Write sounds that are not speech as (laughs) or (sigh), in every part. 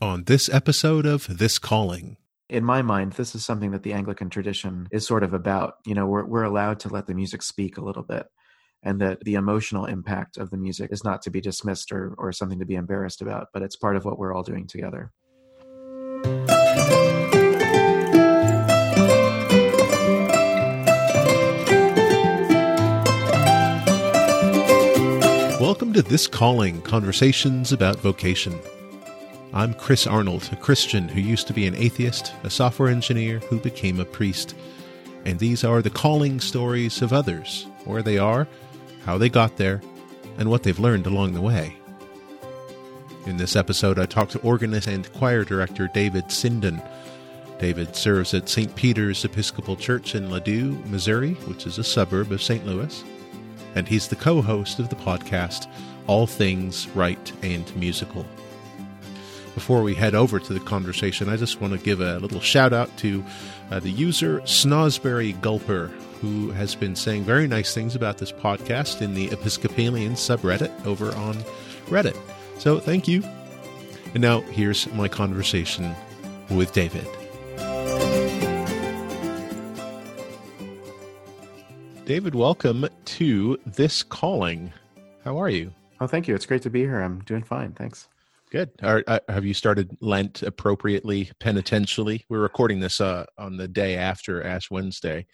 on this episode of This Calling. In my mind, this is something that the Anglican tradition is sort of about. You know, we're, we're allowed to let the music speak a little bit, and that the emotional impact of the music is not to be dismissed or, or something to be embarrassed about, but it's part of what we're all doing together. Welcome to This Calling Conversations about Vocation. I'm Chris Arnold, a Christian who used to be an atheist, a software engineer who became a priest. And these are the calling stories of others where they are, how they got there, and what they've learned along the way. In this episode, I talked to organist and choir director David Sinden. David serves at St. Peter's Episcopal Church in Ladue, Missouri, which is a suburb of St. Louis and he's the co host of the podcast All Things Rite and Musical. Before we head over to the conversation, I just want to give a little shout out to uh, the user Snozzberry Gulper, who has been saying very nice things about this podcast in the Episcopalian subreddit over on Reddit. So thank you. And now here's my conversation with David. David, welcome to this calling. How are you? Oh, thank you. It's great to be here. I'm doing fine. Thanks. Good. Are, uh, have you started Lent appropriately, penitentially? We're recording this uh, on the day after Ash Wednesday.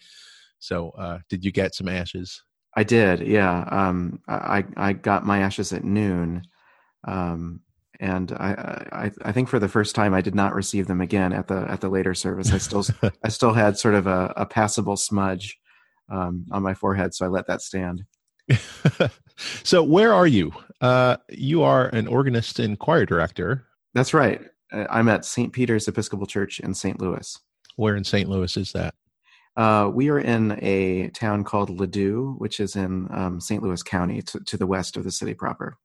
So, uh, did you get some ashes? I did. Yeah. Um, I I got my ashes at noon, um, and I, I I think for the first time I did not receive them again at the at the later service. I still (laughs) I still had sort of a, a passable smudge um, on my forehead, so I let that stand. (laughs) so, where are you? Uh, you are an organist and choir director. That's right. Uh, I'm at St. Peter's Episcopal Church in St. Louis. Where in St. Louis is that? Uh, we are in a town called Ladue, which is in um, St. Louis County, to, to the west of the city proper.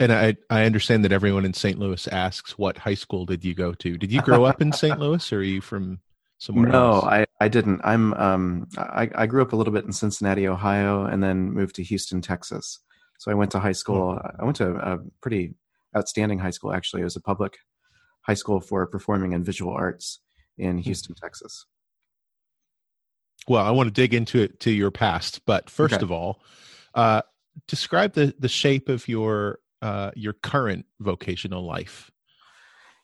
And I, I understand that everyone in St. Louis asks, "What high school did you go to? Did you grow up in (laughs) St. Louis, or are you from somewhere no, else? No, I, I didn't. I'm um I, I grew up a little bit in Cincinnati, Ohio, and then moved to Houston, Texas. So I went to high school. Hmm. I went to a pretty outstanding high school. Actually, it was a public high school for performing and visual arts in Hmm. Houston, Texas. Well, I want to dig into it to your past, but first Okay. of all, uh, describe the the shape of your uh, your current vocational life.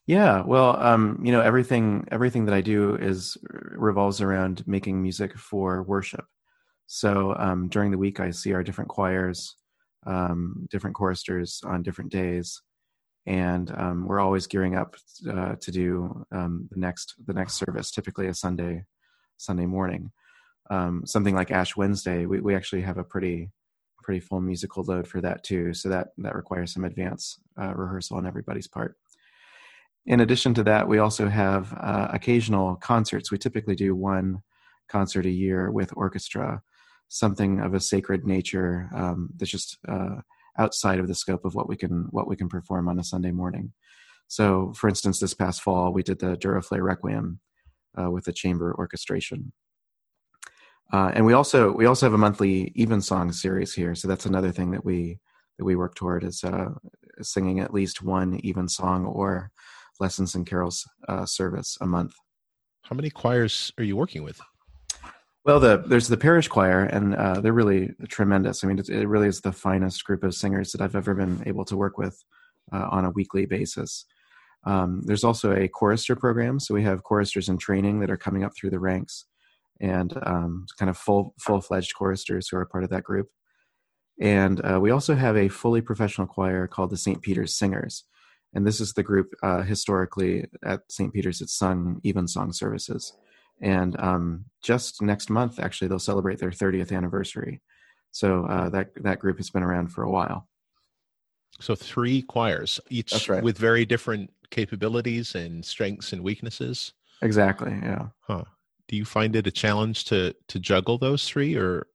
Yeah, well, um, you know, everything everything that I do is revolves around making music for worship. So um, during the week, I see our different choirs, um, different choristers on different days, and um, we're always gearing up uh, to do um, the next the next service, typically a Sunday Sunday morning. Um, something like Ash Wednesday, we, we actually have a pretty pretty full musical load for that too. So that that requires some advance uh, rehearsal on everybody's part. In addition to that, we also have uh, occasional concerts. We typically do one concert a year with orchestra, something of a sacred nature um, that's just uh, outside of the scope of what we can what we can perform on a Sunday morning. So, for instance, this past fall we did the Duruflé Requiem uh, with the chamber orchestration, uh, and we also we also have a monthly evensong series here. So that's another thing that we that we work toward is uh, singing at least one evensong or lessons and carols uh, service a month. How many choirs are you working with? Well, the there's the parish choir, and uh, they're really tremendous. I mean, it, it really is the finest group of singers that I've ever been able to work with uh, on a weekly basis. Um, there's also a chorister program, so we have choristers in training that are coming up through the ranks, and um, kind of full full fledged choristers who are part of that group. And uh, we also have a fully professional choir called the St. Peter's Singers, and this is the group uh, historically at St. Peter's that's sung evensong services. And um, just next month, actually, they'll celebrate their 30th anniversary. So uh, that that group has been around for a while. So three choirs, each right. with very different capabilities and strengths and weaknesses. Exactly. Yeah. Huh. Do you find it a challenge to to juggle those three, or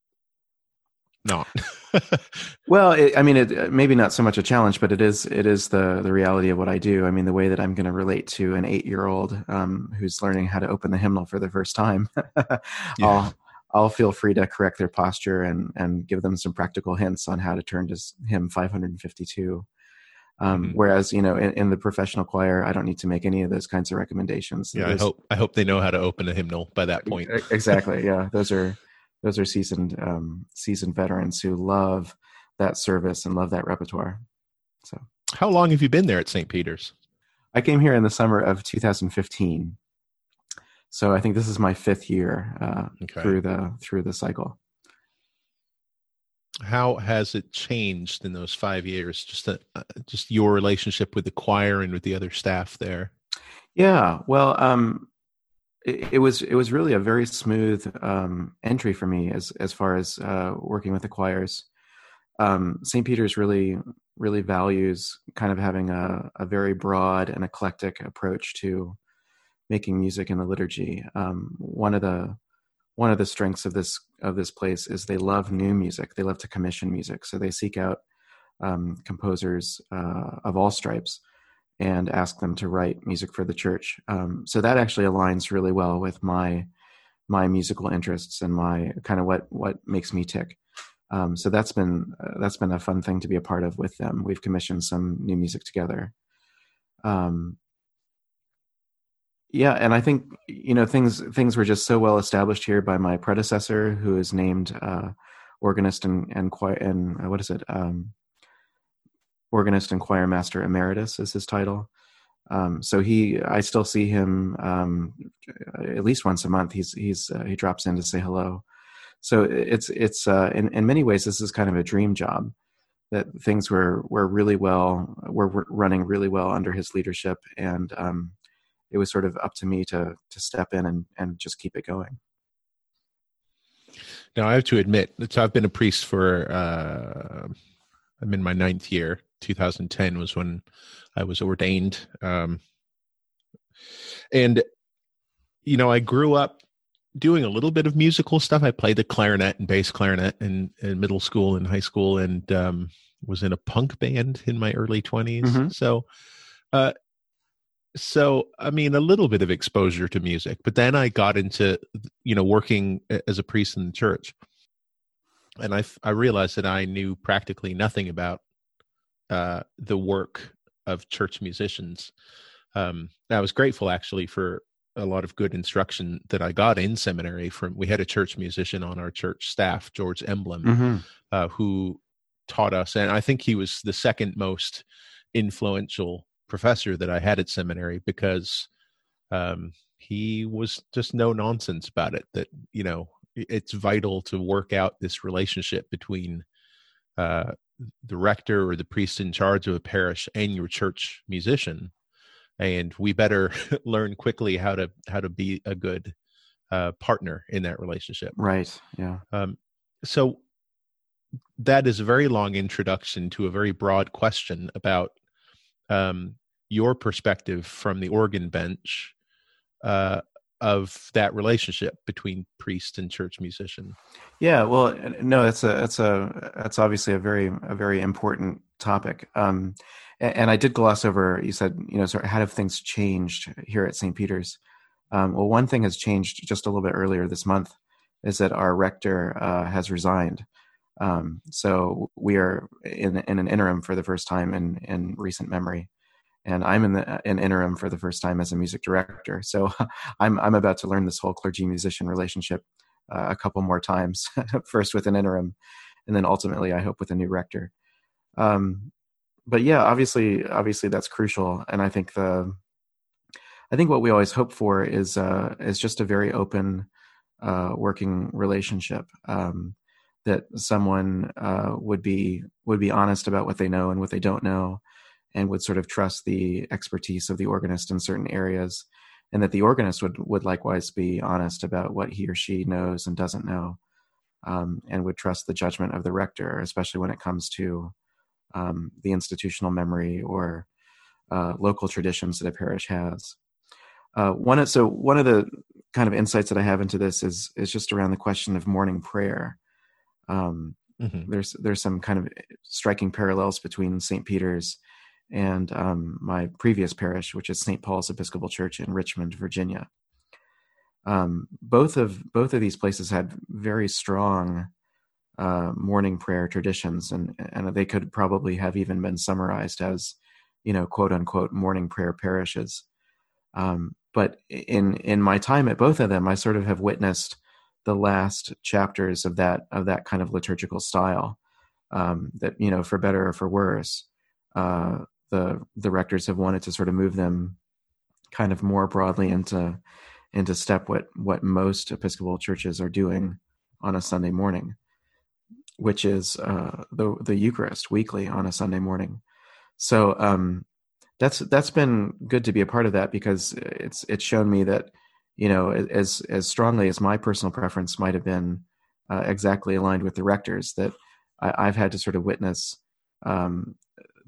not? (laughs) Well, it, I mean, it, maybe not so much a challenge, but it is it is the the reality of what I do. I mean, the way that I'm going to relate to an eight year old um, who's learning how to open the hymnal for the first time, (laughs) I'll I'll feel free to correct their posture and and give them some practical hints on how to turn to hymn 552. Um, mm-hmm. Whereas, you know, in, in, the professional choir, I don't need to make any of those kinds of recommendations. Yeah, I hope I hope they know how to open a hymnal by that point. exactly. Yeah, those are those are seasoned um, seasoned veterans who love that service and love that repertoire. So, how long have you been there at St. Peter's? I came here in the summer of 2015. So I think this is my fifth year uh, okay. through the through the cycle. How has it changed in those five years? Just a, uh, just your relationship with the choir and with the other staff there. Yeah, well, um, it, was it was really a very smooth um, entry for me as as far as uh, working with the choirs. Um, St. Peter's really really values kind of having a, a very broad and eclectic approach to making music in the liturgy. Um, one of the one of the strengths of this of this place is they love new music. They love to commission music, so they seek out um, composers uh, of all stripes and ask them to write music for the church. Um, so that actually aligns really well with my my musical interests and my kind of what what makes me tick. Um, so that's been uh, that's been a fun thing to be a part of with them. We've commissioned some new music together. Um, yeah, and I think you know things things were just so well established here by my predecessor, who is named uh, organist and and choir and uh, what is it? Um, organist and choir master emeritus is his title. Um, so he, I still see him um, at least once a month. He's he's uh, he drops in to say hello. So it's it's uh, in in many ways this is kind of a dream job that things were were really well were running really well under his leadership and um, it was sort of up to me to to step in and and just keep it going. Now I have to admit that I've been a priest for uh, I'm in my ninth year. 2010 was when I was ordained, um, and you know I grew up doing a little bit of musical stuff. I played the clarinet and bass clarinet in, in middle school and high school, and um, was in a punk band in my early 20s. Mm-hmm. So, uh, so i mean a little bit of exposure to music but then i got into you know working as a priest in the church and i i realized that i knew practically nothing about uh the work of church musicians um i was grateful actually for a lot of good instruction that i got in seminary from we had a church musician on our church staff george emblem mm-hmm. uh, who taught us and i think he was the second most influential professor that I had at seminary because um, he was just no nonsense about it. That you know it's vital to work out this relationship between uh, the rector or the priest in charge of a parish and your church musician, and we better (laughs) learn quickly how to how to be a good uh, partner in that relationship. Right. Yeah. Um, so that is a very long introduction to a very broad question about um, your perspective from the organ bench uh, of that relationship between priest and church musician. Yeah, well, no, that's a that's a that's obviously a very a very important topic. Um, and, and, I did gloss over. You said, you know, sort of how have things changed here at St. Peter's? Um, well, one thing has changed just a little bit earlier this month is that our rector uh, has resigned. Um, so we are in, in an interim for the first time in, in recent memory. And I'm in the, an interim for the first time as a music director. So (laughs) I'm, I'm about to learn this whole clergy musician relationship uh, a couple more times, (laughs) first with an interim, and then ultimately, I hope, with a new rector. Um, but yeah, obviously, obviously that's crucial. And I think the, I think what we always hope for is, uh, is just a very open, uh, working relationship. Um, that someone uh, would be would be honest about what they know and what they don't know, and would sort of trust the expertise of the organist in certain areas, and that the organist would would likewise be honest about what he or she knows and doesn't know, um, and would trust the judgment of the rector, especially when it comes to um, the institutional memory or uh, local traditions that a parish has. Uh, one of, so one of the kind of insights that I have into this is is just around the question of morning prayer. Um, mm-hmm. There's there's some kind of striking parallels between St. Peter's and um, my previous parish, which is St. Paul's Episcopal Church in Richmond, Virginia. Um, both of both of these places had very strong uh, morning prayer traditions, and and they could probably have even been summarized as you know, quote unquote morning prayer parishes. Um, but in in my time at both of them, I sort of have witnessed the last chapters of that of that kind of liturgical style. Um, that you know, for better or for worse, uh, the the rectors have wanted to sort of move them kind of more broadly into into step what what most Episcopal churches are doing on a Sunday morning, which is uh, the the Eucharist weekly on a Sunday morning. So um, that's that's been good to be a part of that because it's it's shown me that you know as as strongly as my personal preference might have been uh, exactly aligned with the rectors that I, have had to sort of witness um,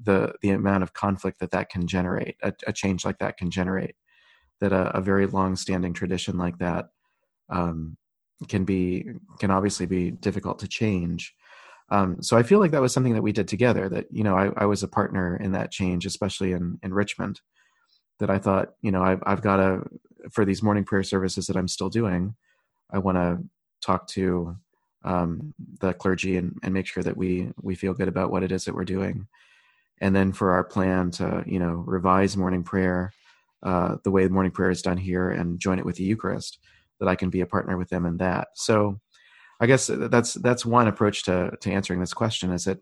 the the amount of conflict that that can generate a, a change like that can generate that a, a very long standing tradition like that um, can be can obviously be difficult to change um, so I feel like that was something that we did together. That you know, I, I was a partner in that change, especially in in Richmond. That I thought, you know, I've I've got to for these morning prayer services that I'm still doing. I want to talk to um, the clergy and, and make sure that we we feel good about what it is that we're doing. And then for our plan to you know revise morning prayer, uh, the way morning prayer is done here, and join it with the Eucharist, that I can be a partner with them in that. So I guess that's that's one approach to to answering this question is that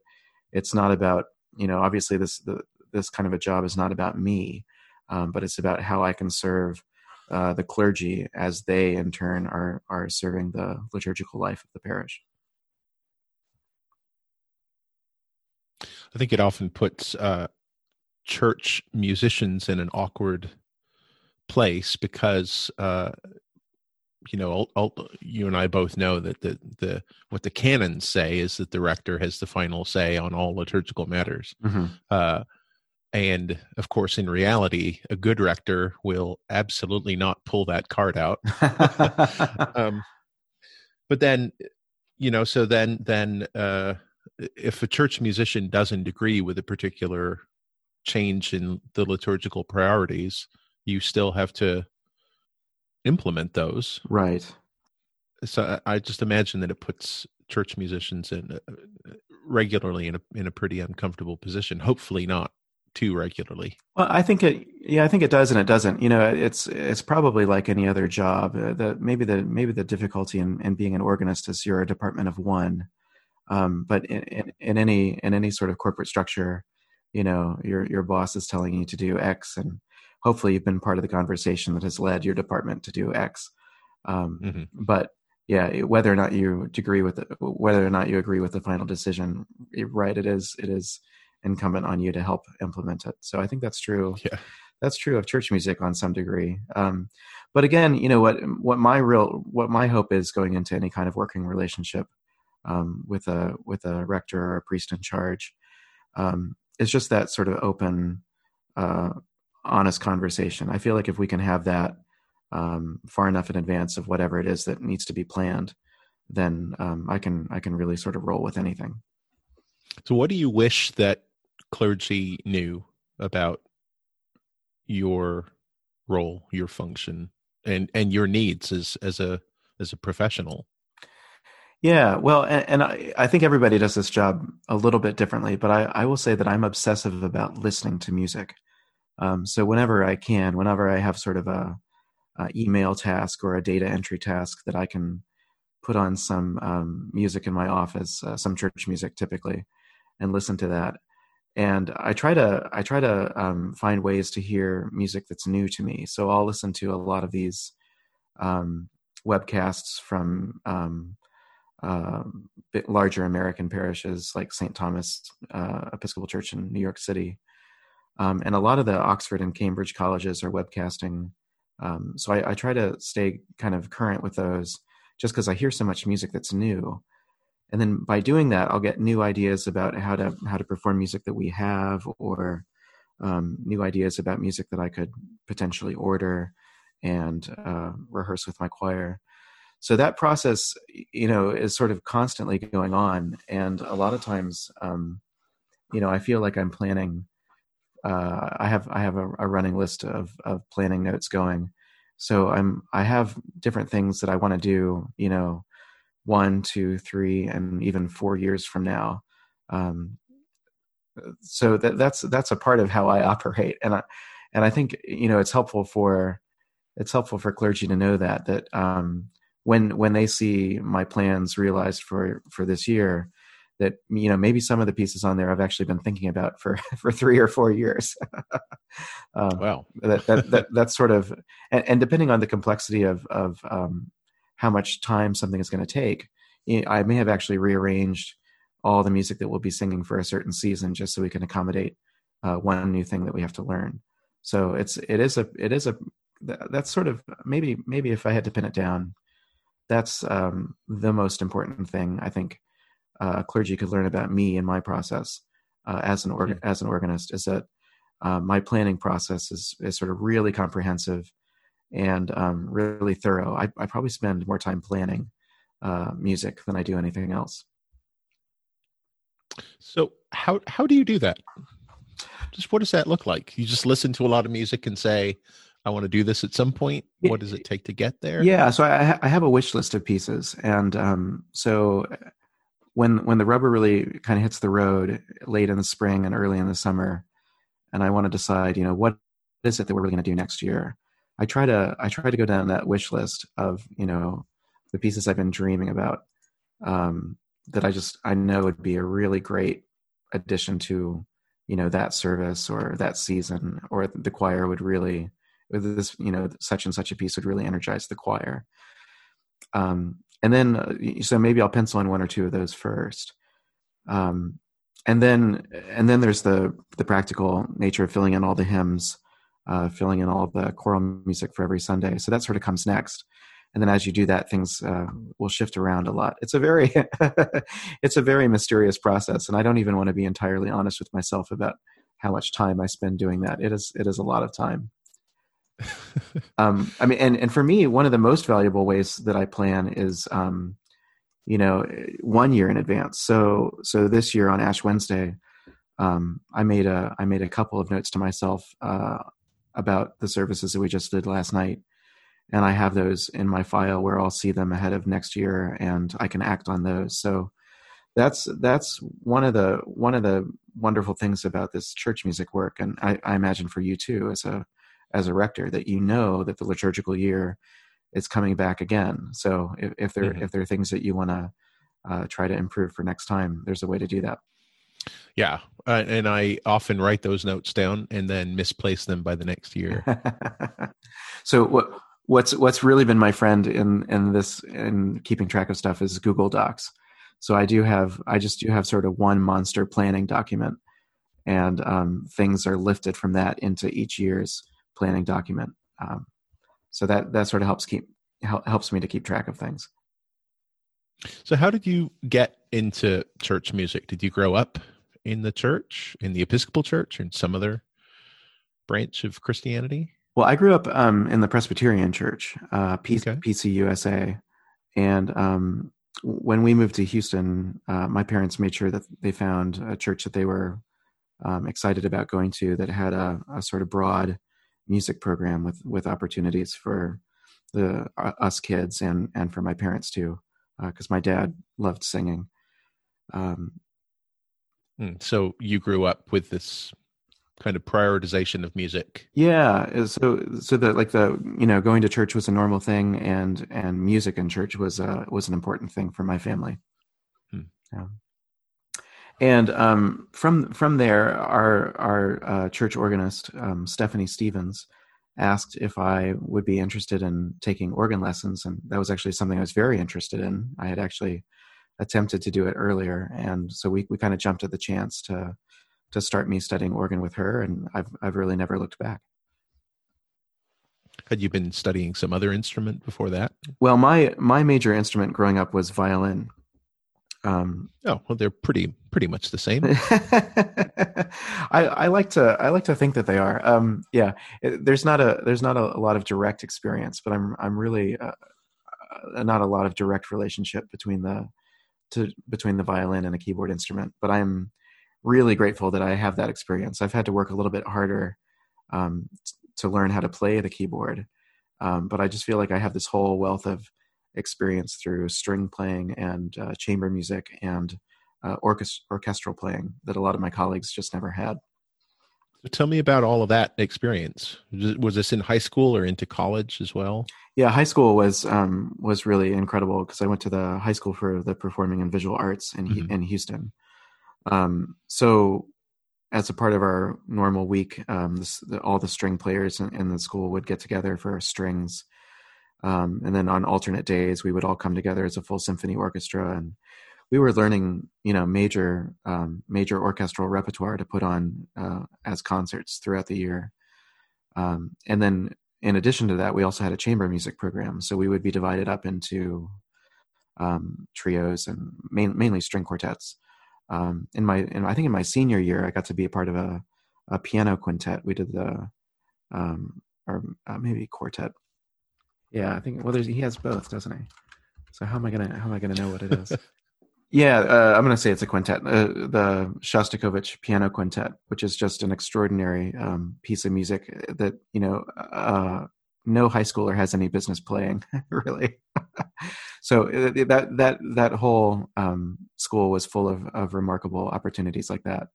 it's not about you know obviously this the, this kind of a job is not about me, um, but it's about how I can serve uh, the clergy as they in turn are are serving the liturgical life of the parish. I think it often puts uh, church musicians in an awkward place because uh, you know, you and I both know that the the what the canons say is that the rector has the final say on all liturgical matters. Mm-hmm. Uh, and of course, in reality, a good rector will absolutely not pull that card out. (laughs) (laughs) um, but then, you know, so then then uh, if a church musician doesn't agree with a particular change in the liturgical priorities, you still have to implement those. Right. So I just imagine that it puts church musicians in uh, regularly in a in a pretty uncomfortable position. Hopefully not too regularly. Well, I think it. Yeah, I think it does, and it doesn't. You know, it's it's probably like any other job. Uh, the maybe the maybe the difficulty in, in being an organist is you're a department of one. Um, but in, in, in any in any sort of corporate structure, you know, your your boss is telling you to do X, and hopefully you've been part of the conversation that has led your department to do X. Um, mm-hmm. But yeah, whether or not you agree with it, whether or not you agree with the final decision, right? It is it is incumbent on you to help implement it. So I think that's true. (laughs) Yeah. That's true of church music on some degree. Um, but again, you know what what my real what my hope is going into any kind of working relationship um, with a with a rector or a priest in charge um, is just that sort of open uh, honest conversation. I feel like if we can have that um, far enough in advance of whatever it is that needs to be planned, then um, I can I can really sort of roll with anything. So, what do you wish that clergy knew about your role, your function, and and your needs as as a as a professional? Yeah, well, and, and I, I, think everybody does this job a little bit differently, but I, I will say that I'm obsessive about listening to music. Um, so whenever I can, whenever I have sort of a, a, email task or a data entry task that I can put on some um, music in my office, uh, some church music typically, and listen to that. And I try to I try to um, find ways to hear music that's new to me. So I'll listen to a lot of these um, webcasts from um, uh, larger American parishes like St. Thomas uh, Episcopal Church in New York City um, and a lot of the Oxford and Cambridge colleges are webcasting. Um, so I, I, try to stay kind of current with those just because I hear so much music that's new. And then by doing that, I'll get new ideas about how to how to perform music that we have, or um, new ideas about music that I could potentially order and uh, rehearse with my choir. So that process, you know, is sort of constantly going on, and a lot of times, um, you know, I feel like I'm planning uh, I have I have a, a, running list of of planning notes going. So I'm I have different things that I want to do. You know, one, two, three, and even four years from now. Um, so that, that's that's a part of how I operate, and I and I think you know it's helpful for it's helpful for clergy to know that that um, when when they see my plans realized for for this year, that you know maybe some of the pieces on there I've actually been thinking about for (laughs) for three or four years. (laughs) um, wow, that, that, that that's sort of and, and, depending on the complexity of of um, how much time something is going to take, I may have actually rearranged all the music that we'll be singing for a certain season just so we can accommodate uh, one new thing that we have to learn. So it's it is a it is a that's sort of maybe maybe if I had to pin it down, that's um, the most important thing I think uh, clergy could learn about me and my process uh, as an as an organist is that uh, my planning process is is sort of really comprehensive and um, really thorough. I, I, probably spend more time planning uh, music than I do anything else. So how how do you do that? Just what does that look like? You just listen to a lot of music and say, "I want to do this at some point." What does it take to get there? Yeah, so I, I have a wish list of pieces, and um, so when when the rubber really kind of hits the road late in the spring and early in the summer, and I want to decide, you know, what is it that we're really going to do next year? I try to I try to go down that wish list of you know the pieces I've been dreaming about um, that I just I know would be a really great addition to you know that service or that season or the choir would really this you know such and such a piece would really energize the choir. Um, and then uh, so maybe i'll pencil in one or two of those first. Um, and then and then there's the the practical nature of filling in all the hymns uh, filling in all the choral music for every sunday. So that sort of comes next. And then as you do that things uh, will shift around a lot. It's a very (laughs) it's a very mysterious process and i don't even want to be entirely honest with myself about how much time i spend doing that. It is it is a lot of time (laughs) um, i mean and and for me one of the most valuable ways that i plan is um, you know one year in advance. So so this year on ash wednesday um, i made a i made a couple of notes to myself uh, about the services that we just did last night. And I have those in my file where I'll see them ahead of next year and I can act on those. So that's that's one of the one of the wonderful things about this church music work, and I, I imagine for you too as a as a rector that you know that the liturgical year is coming back again. So if, if there mm-hmm. if there are things that you want to uh, try to improve for next time, there's a way to do that. Yeah, uh, and I often write those notes down and then misplace them by the next year. (laughs) so what what's what's really been my friend in in this in keeping track of stuff is Google Docs. So I do have I just do have sort of one monster planning document, and um, things are lifted from that into each year's planning document. Um, so that that sort of helps keep helps me to keep track of things. So how did you get into church music? Did you grow up in the church, in the Episcopal Church, or in some other branch of Christianity? Well, I grew up um, in the Presbyterian Church, uh, P- okay. PCUSA, and um, when we moved to Houston, uh, my parents made sure that they found a church that they were um, excited about going to that had a, a, sort of broad music program with with opportunities for the uh, us kids and and for my parents too, because uh, my dad loved singing. Um, hmm, so you grew up with this kind of prioritization of music yeah so so that like the you know going to church was a normal thing and and music in church was uh was an important thing for my family hmm. yeah and um from from there our our uh, church organist um, stephanie stevens asked if i would be interested in taking organ lessons and that was actually something i was very interested in i had actually attempted to do it earlier and so we, we kind of jumped at the chance to to start me studying organ with her, and I've I've really never looked back. Had you been studying some other instrument before that? Well, my my major instrument growing up was violin. Um, oh well, they're pretty pretty much the same. (laughs) I, I like to I like to think that they are. Um, yeah, it, there's not a there's not a, a, lot of direct experience, but I'm I'm really uh, uh, not a lot of direct relationship between the to between the violin and a keyboard instrument. But I'm really grateful that I have that experience. I've had to work a little bit harder um, to learn how to play the keyboard, um, but I just feel like I have this whole wealth of experience through string playing and uh, chamber music and uh, orchest- orchestral playing that a lot of my colleagues just never had. So tell me about all of that experience. Was this in high school or into college as well? Yeah, high school was um, was really incredible because I went to the high school for the performing and visual arts in mm-hmm. in Houston. Um, so, as a part of our normal week, um, this, the, all the string players in, in, the school would get together for strings, um, and then on alternate days we would all come together as a full symphony orchestra and we were learning, you know, major um, major orchestral repertoire to put on uh, as concerts throughout the year. Um, and then, in addition to that, we also had a chamber music program. So we would be divided up into um, trios and main, mainly string quartets. Um, in my, in, I think in my senior year, I got to be a part of a, a piano quintet. We did the, um, or uh, maybe quartet. Yeah, I think. Well, there's he has both, doesn't he? So how am I gonna how am I gonna know what it is? (laughs) Yeah, uh, I'm going to say it's a quintet, uh, the Shostakovich Piano Quintet, which is just an extraordinary um, piece of music that you know uh, no high schooler has any business playing, (laughs) really. so uh, that that that whole um, school was full of of remarkable opportunities like that,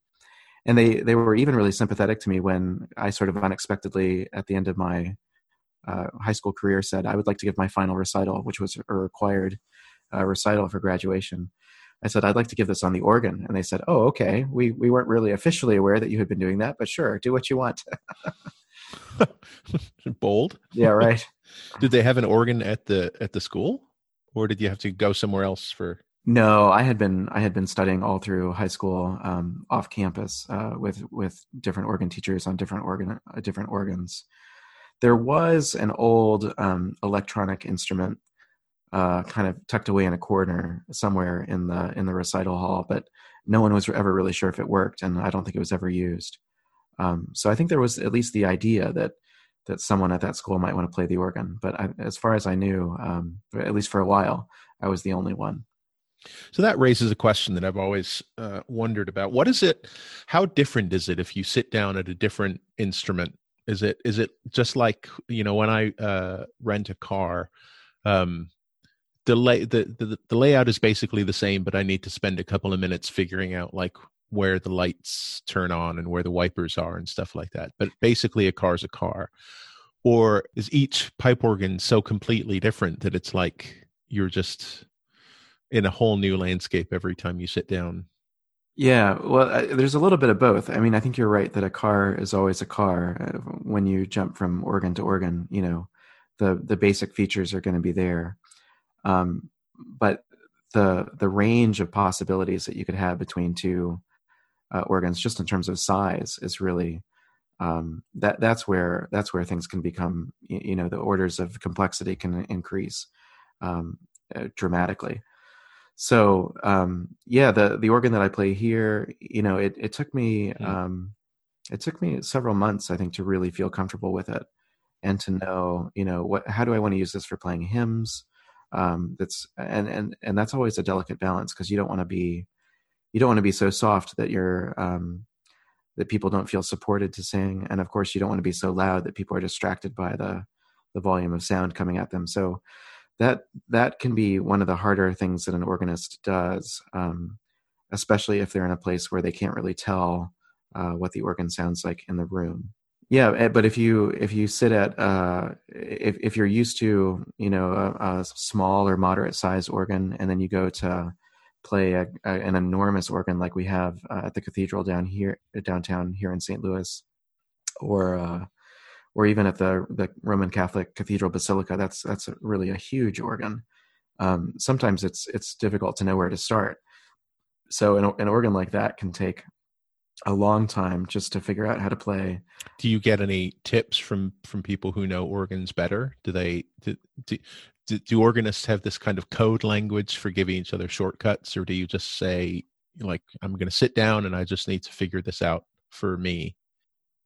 and they they were even really sympathetic to me when I sort of unexpectedly at the end of my uh, high school career said I would like to give my final recital, which was a required uh, recital for graduation I said, I'd like to give this on the organ. And they said, Oh, okay. (laughs) We, we weren't really officially aware that you had been doing that, but sure, do what you want. (laughs) (laughs) Bold. Yeah, right. did they have an organ at the at the school? Or did you have to go somewhere else for no, I had been I had been studying all through high school um, off campus uh, with with different organ teachers on different organ uh, different organs. There was an old um, electronic instrument uh, kind of tucked away in a corner somewhere in the in the recital hall, but no one was ever really sure if it worked, and I don't think it was ever used. Um, so I think there was at least the idea that that someone at that school might want to play the organ, but I, as far as I knew, um, at least for a while, I was the only one. So that raises a question that I've always uh, wondered about. What is it? How different is it if you sit down at a different instrument? Is it is it just like you know when I uh, rent a car? Um, the, lay, the, the the layout is basically the same, but I need to spend a couple of minutes figuring out like where the lights turn on and where the wipers are and stuff like that. But basically, a car's a car. Or is each pipe organ so completely different that it's like you're just in a whole new landscape every time you sit down? Yeah, well, uh, there's a little bit of both. I mean, I think you're right that a car is always a car. Uh, when you jump from organ to organ, you know, the the basic features are going to be there. Um, but the the range of possibilities that you could have between two uh, organs, just in terms of size, is really um, that that's where that's where things can become. You know, the orders of complexity can increase um, uh, dramatically. So um, yeah, the the organ that I play here, you know, it it took me mm-hmm. um, it took me several months, I think, to really feel comfortable with it and to know, you know, what how do I want to use this for playing hymns? Um, that's and and and that's always a delicate balance because you don't want to be you don't want to be so soft that you're um, that people don't feel supported to sing. And of course you don't want to be so loud that people are distracted by the the volume of sound coming at them. So that that can be one of the harder things that an organist does um, especially if they're in a place where they can't really tell uh, what the organ sounds like in the room yeah eh, but if you if you sit at uh if if you're used to you know a, a small or moderate size organ and then you go to play a, a, an enormous organ like we have uh, at the cathedral down here downtown here in St. Louis or uh or even at the the Roman Catholic Cathedral Basilica that's that's really a huge organ um sometimes it's it's difficult to know where to start so an, an organ like that can take a long time just to figure out how to play. Do you get any tips from from people who know organs better? Do they do, do, do organists have this kind of code language for giving each other shortcuts, or do you just say like I'm going to sit down and I just need to figure this out for me?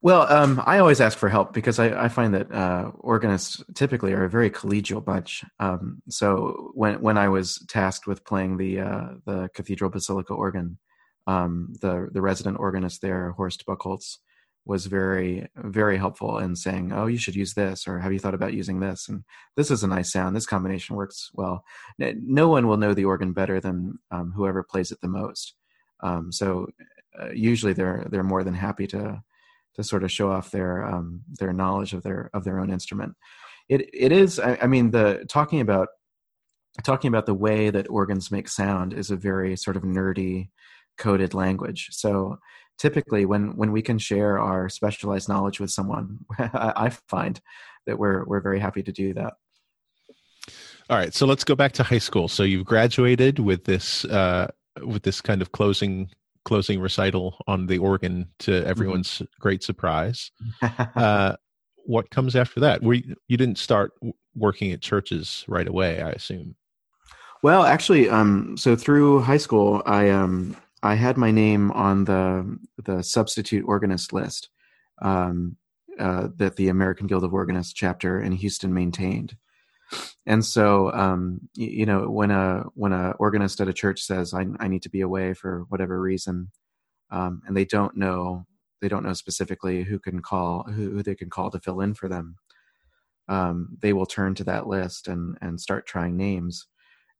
Well, um, I always ask for help because I, I find that uh, organists typically are a very collegial bunch. Um, so when when I was tasked with playing the uh, the cathedral basilica organ, um, the the resident organist there, Horst Buchholz, was very very helpful in saying, "Oh, you should use this," or "Have you thought about using this?" And this is a nice sound. This combination works well. No one will know the organ better than um, whoever plays it the most. Um, so uh, usually they're they're more than happy to to sort of show off their um, their knowledge of their of their own instrument. It it is. I, I mean, the talking about talking about the way that organs make sound is a very sort of nerdy coded language. So typically when when we can share our specialized knowledge with someone, (laughs) I find that we're we're very happy to do that. All right, so let's go back to high school. So you've graduated with this uh, with this kind of closing closing recital on the organ to mm-hmm. everyone's mm-hmm. great surprise. (laughs) Uh, what comes after that? We you didn't start working at churches right away, I assume. Well, actually, um, so through high school, I um, I had my name on the the substitute organist list um, uh, that the American Guild of Organists chapter in Houston maintained. And so, um, you, you, know, when a when a organist at a church says, "I, I need to be away for whatever reason," um, and they don't know they don't know specifically who can call who, who they can call to fill in for them, um, they will turn to that list and and start trying names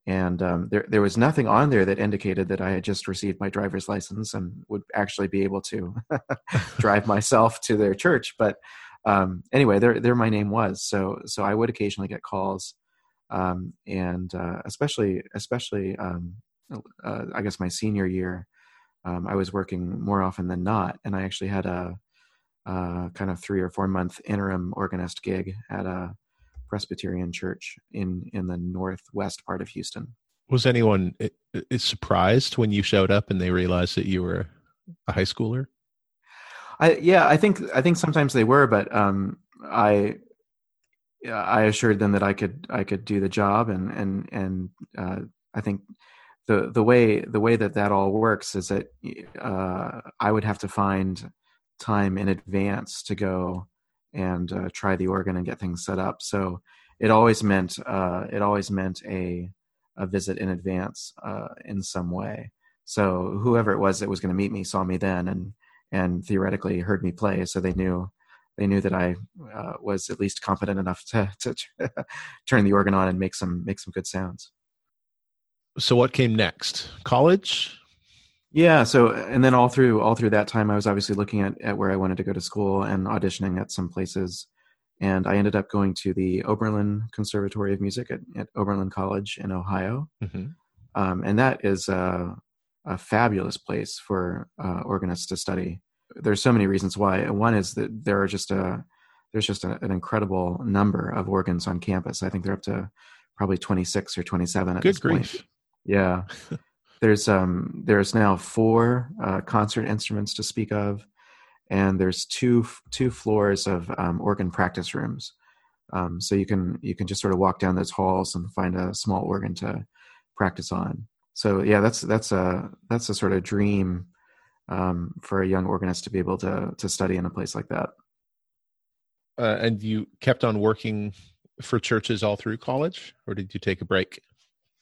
and um, there there was nothing on there that indicated that I had just received my driver's license and would actually be able to (laughs) drive myself to their church. But um, anyway, there there my name was. So so I would occasionally get calls, um, and uh, especially especially um, uh, I guess my senior year, um, I was working more often than not, and I actually had a, a kind of three or four month interim organist gig at a Presbyterian church in in the northwest part of Houston. Was anyone surprised when you showed up and they realized that you were a high schooler? I yeah, I think I think sometimes they were, but um, I I assured them that I could I could do the job, and and and uh, I think the the way the way that that all works is that uh, I would have to find time in advance to go and uh, try the organ and get things set up. So it always meant uh, it always meant a a visit in advance uh, in some way. So whoever it was that was going to meet me saw me then and and theoretically heard me play, so they knew they knew that I uh, was at least competent enough to to (laughs) turn the organ on and make some make some good sounds. So what came next? College? Yeah. So, and then all through all through that time, I was obviously looking at at where I wanted to go to school and auditioning at some places, and I ended up going to the Oberlin Conservatory of Music at, at Oberlin College in Ohio, mm-hmm. um, and that is a, a fabulous place for uh, organists to study. There's so many reasons why. One is that there are just a there's just a, an incredible number of organs on campus. I think they're up to probably 26 or 27 at Good this grief. point. Yeah. (laughs) There's um there's now four uh, concert instruments to speak of, and there's two two floors of um, organ practice rooms. Um, so you can you can just sort of walk down those halls and find a small organ to practice on. So yeah, that's that's a that's a sort of dream um, for a young organist to be able to to study in a place like that. Uh, and you kept on working for churches all through college, or did you take a break?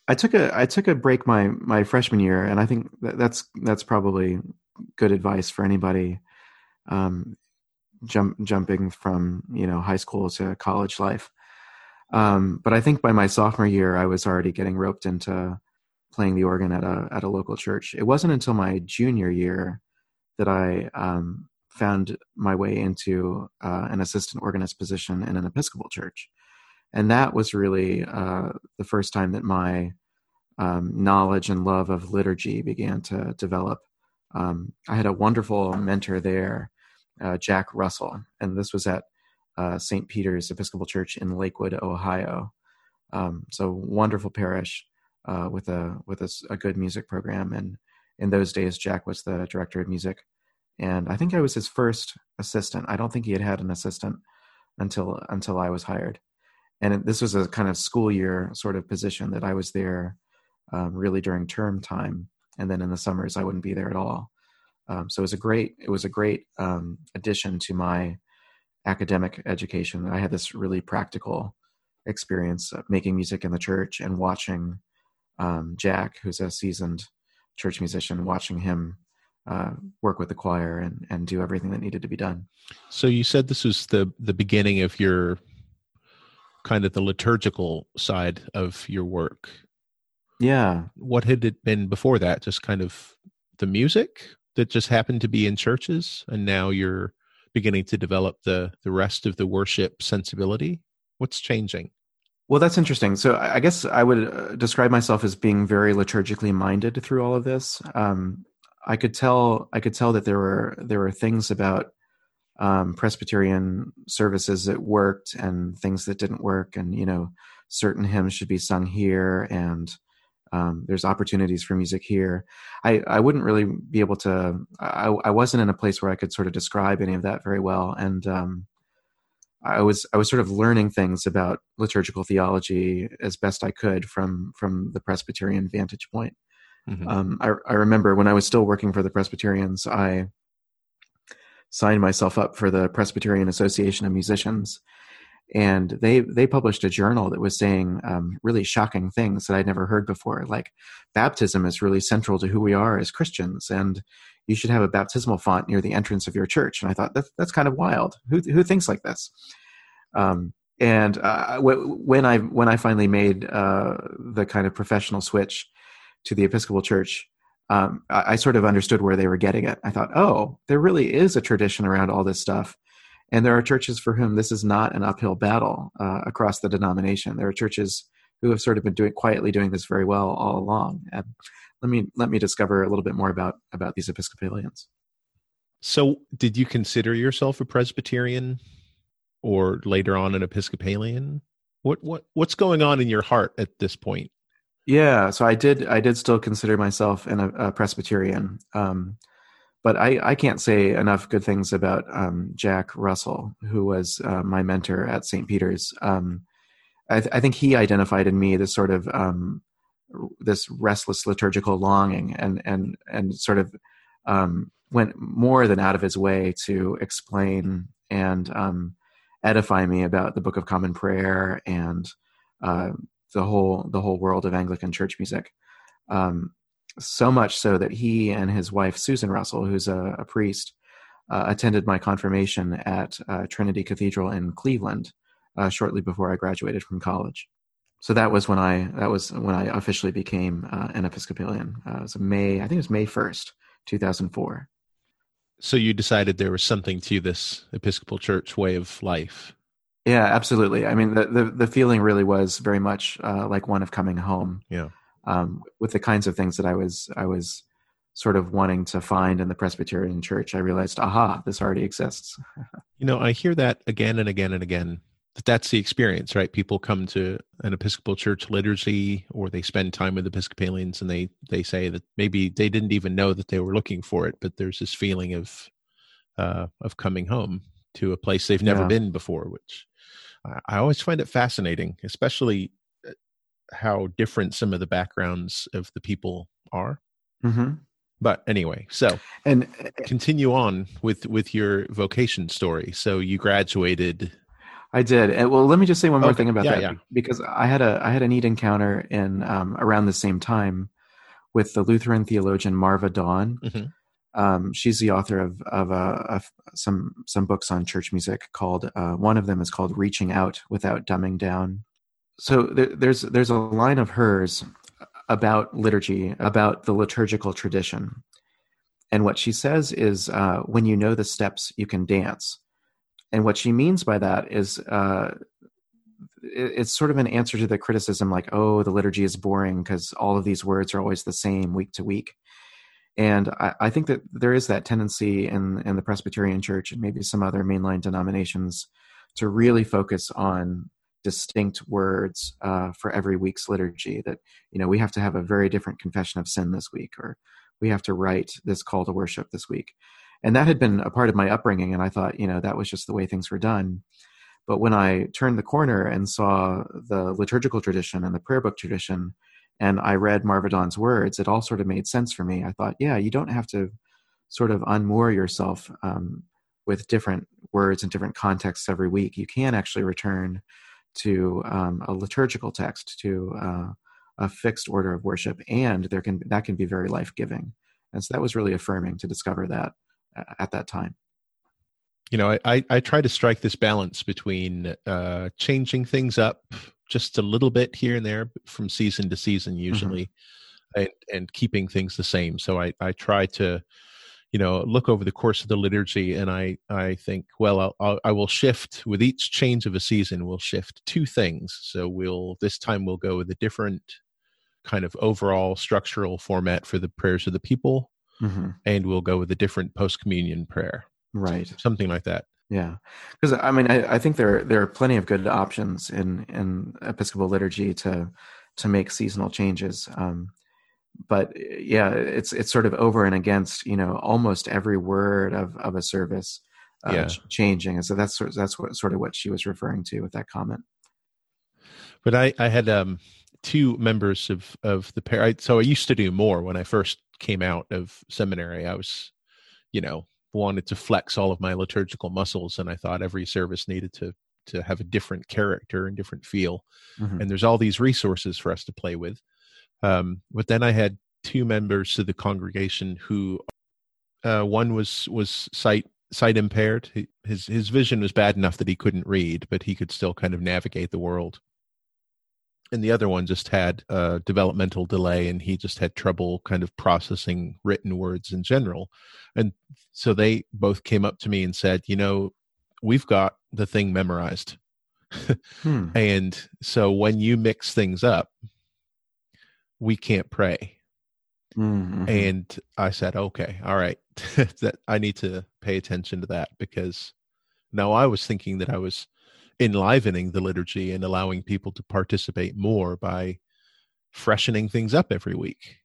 I took a I took a break my my freshman year, and I think that that's that's probably good advice for anybody um, jump jumping from you know high school to college life. Um, but I think by my sophomore year, I was already getting roped into playing the organ at a at a local church. It wasn't until my junior year that I um, found my way into uh, an assistant organist position in an Episcopal church and that was really uh, the first time that my um, knowledge and love of liturgy began to develop. Um, I had a wonderful mentor there, uh, Jack Russell, and this was at uh, St. Peter's Episcopal Church in Lakewood, Ohio. Um, so wonderful parish uh, with a with a, a, good music program, and in those days, Jack was the director of music, and I think I was his first assistant. I don't think he had had an assistant until until I was hired and this was a kind of school year sort of position that I was there um, really during term time, and then in the summers I wouldn't be there at all. Um, so it was a great it was a great um, addition to my academic education. I had this really practical experience of making music in the church and watching um, Jack, who's a seasoned church musician, watching him uh, work with the choir and and do everything that needed to be done. So you said this was the the beginning of your kind of the liturgical side of your work. Yeah. What had it been before that? Just kind of the music that just happened to be in churches and now you're beginning to develop the the rest of the worship sensibility what's changing well that's interesting so i guess i would uh, describe myself as being very liturgically minded through all of this um, i could tell i could tell that there were there were things about um, presbyterian services that worked and things that didn't work and you know certain hymns should be sung here and um, there's opportunities for music here. I, I wouldn't really be able to. I, I wasn't in a place where I could sort of describe any of that very well, and um, I was I was sort of learning things about liturgical theology as best I could from from the Presbyterian vantage point. Mm-hmm. Um, I, I remember when I was still working for the Presbyterians, I signed myself up for the Presbyterian Association of Musicians, and they they published a journal that was saying um, really shocking things that I'd never heard before. Like baptism is really central to who we are as Christians, and you should have a baptismal font near the entrance of your church. And I thought that's that's kind of wild. Who who thinks like this? Um, and uh, when I when I finally made uh, the kind of professional switch to the Episcopal Church, um, I, I, sort of understood where they were getting it. I thought, oh, there really is a tradition around all this stuff, and there are churches for whom this is not an uphill battle uh, across the denomination. There are churches who have sort of been doing quietly doing this very well all along. And let me let me discover a little bit more about about these Episcopalians. So, did you consider yourself a Presbyterian, or later on an Episcopalian? What what what's going on in your heart at this point? Yeah, so I did. I did still consider myself an, a, Presbyterian. Um, but I, I can't say enough good things about um, Jack Russell, who was uh, my mentor at St. Peter's. Um, I, th- I, think he identified in me this sort of um, this restless liturgical longing, and and and sort of um, went more than out of his way to explain and um, edify me about the Book of Common Prayer and uh, the whole the whole world of Anglican church music. Um, so much so that he and his wife Susan Russell, who's a, a priest, uh, attended my confirmation at uh, Trinity Cathedral in Cleveland uh, shortly before I graduated from college. So that was when I that was when I officially became uh, an Episcopalian. Uh, it was May, I think it was May first, two thousand four. So you decided there was something to this Episcopal Church way of life. Yeah, absolutely. I mean, the the, the feeling really was very much uh, like one of coming home. Yeah um, with the kinds of things that I was I was sort of wanting to find in the Presbyterian Church, I realized, aha, this already exists. (laughs) you know, I hear that again and again and again. That that's the experience, right? People come to an Episcopal Church liturgy, or they spend time with Episcopalians, and they they say that maybe they didn't even know that they were looking for it, but there's this feeling of uh, of coming home to a place they've never yeah. been before, which I, always find it fascinating, especially how different some of the backgrounds of the people are. Mm-hmm. But anyway, so and uh, continue on with with your vocation story. So you graduated. I did. And well, let me just say one more okay. thing about yeah, that yeah. because I had a I had a neat encounter in um, around the same time with the Lutheran theologian Marva Dawn. Mm-hmm. Um, she's the author of of, uh, of, some some books on church music called uh, one of them is called Reaching Out Without Dumbing Down, so there, there's there's a line of hers about liturgy, about the liturgical tradition, and what she says is, uh, "When you know the steps, you can dance." And what she means by that is, uh, it's sort of an answer to the criticism, like, "Oh, the liturgy is boring because all of these words are always the same week to week." And I, I think that there is that tendency in in the Presbyterian Church and maybe some other mainline denominations to really focus on distinct words uh, for every week's liturgy that you know we have to have a very different confession of sin this week or we have to write this call to worship this week. And that had been a part of my upbringing and i thought you know that was just the way things were done. But when i turned the corner and saw the liturgical tradition and the prayer book tradition and i read Marva Dawn's words it all sort of made sense for me i thought yeah you don't have to sort of unmoor yourself um, with different words and different contexts every week you can actually return to um, a liturgical text, to uh, a fixed order of worship, and there can that can be very life giving. And so that was really affirming to discover that at that time. You know, I, I try to strike this balance between uh, changing things up just a little bit here and there from season to season, mm-hmm. usually. Mm-hmm. and and keeping things the same. So I I try to you know look over the course of the liturgy and i i think well I'll, I'll, I will shift with each change of a season we'll shift two things so we'll this time we'll go with a different kind of overall structural format for the prayers of the people mm-hmm. and we'll go with a different post communion prayer right something like that yeah because i mean I, I think there there are plenty of good options in in episcopal liturgy to to make seasonal changes um but yeah, it's it's sort of over and against you know almost every word of of a service uh, yeah. ch- changing, and so that's sort that's what sort of what she was referring to with that comment. But I I had um two members of of the pair. I, so I used to do more when I first came out of seminary. I was, you know, wanted to flex all of my liturgical muscles, and I thought every service needed to to have a different character and different feel. Mm-hmm. And there's all these resources for us to play with. Um, but then I had two members of the congregation who, uh, one was was sight sight impaired. He, his his vision was bad enough that he couldn't read, but he could still kind of navigate the world. And the other one just had a developmental delay, and he just had trouble kind of processing written words in general. And so they both came up to me and said, "You know, we've got the thing memorized." hmm. (laughs) And so when you mix things up, we can't pray. Mm-hmm. And I said, okay, all right, (laughs) that I need to pay attention to that because now I was thinking that I was enlivening the liturgy and allowing people to participate more by freshening things up every week.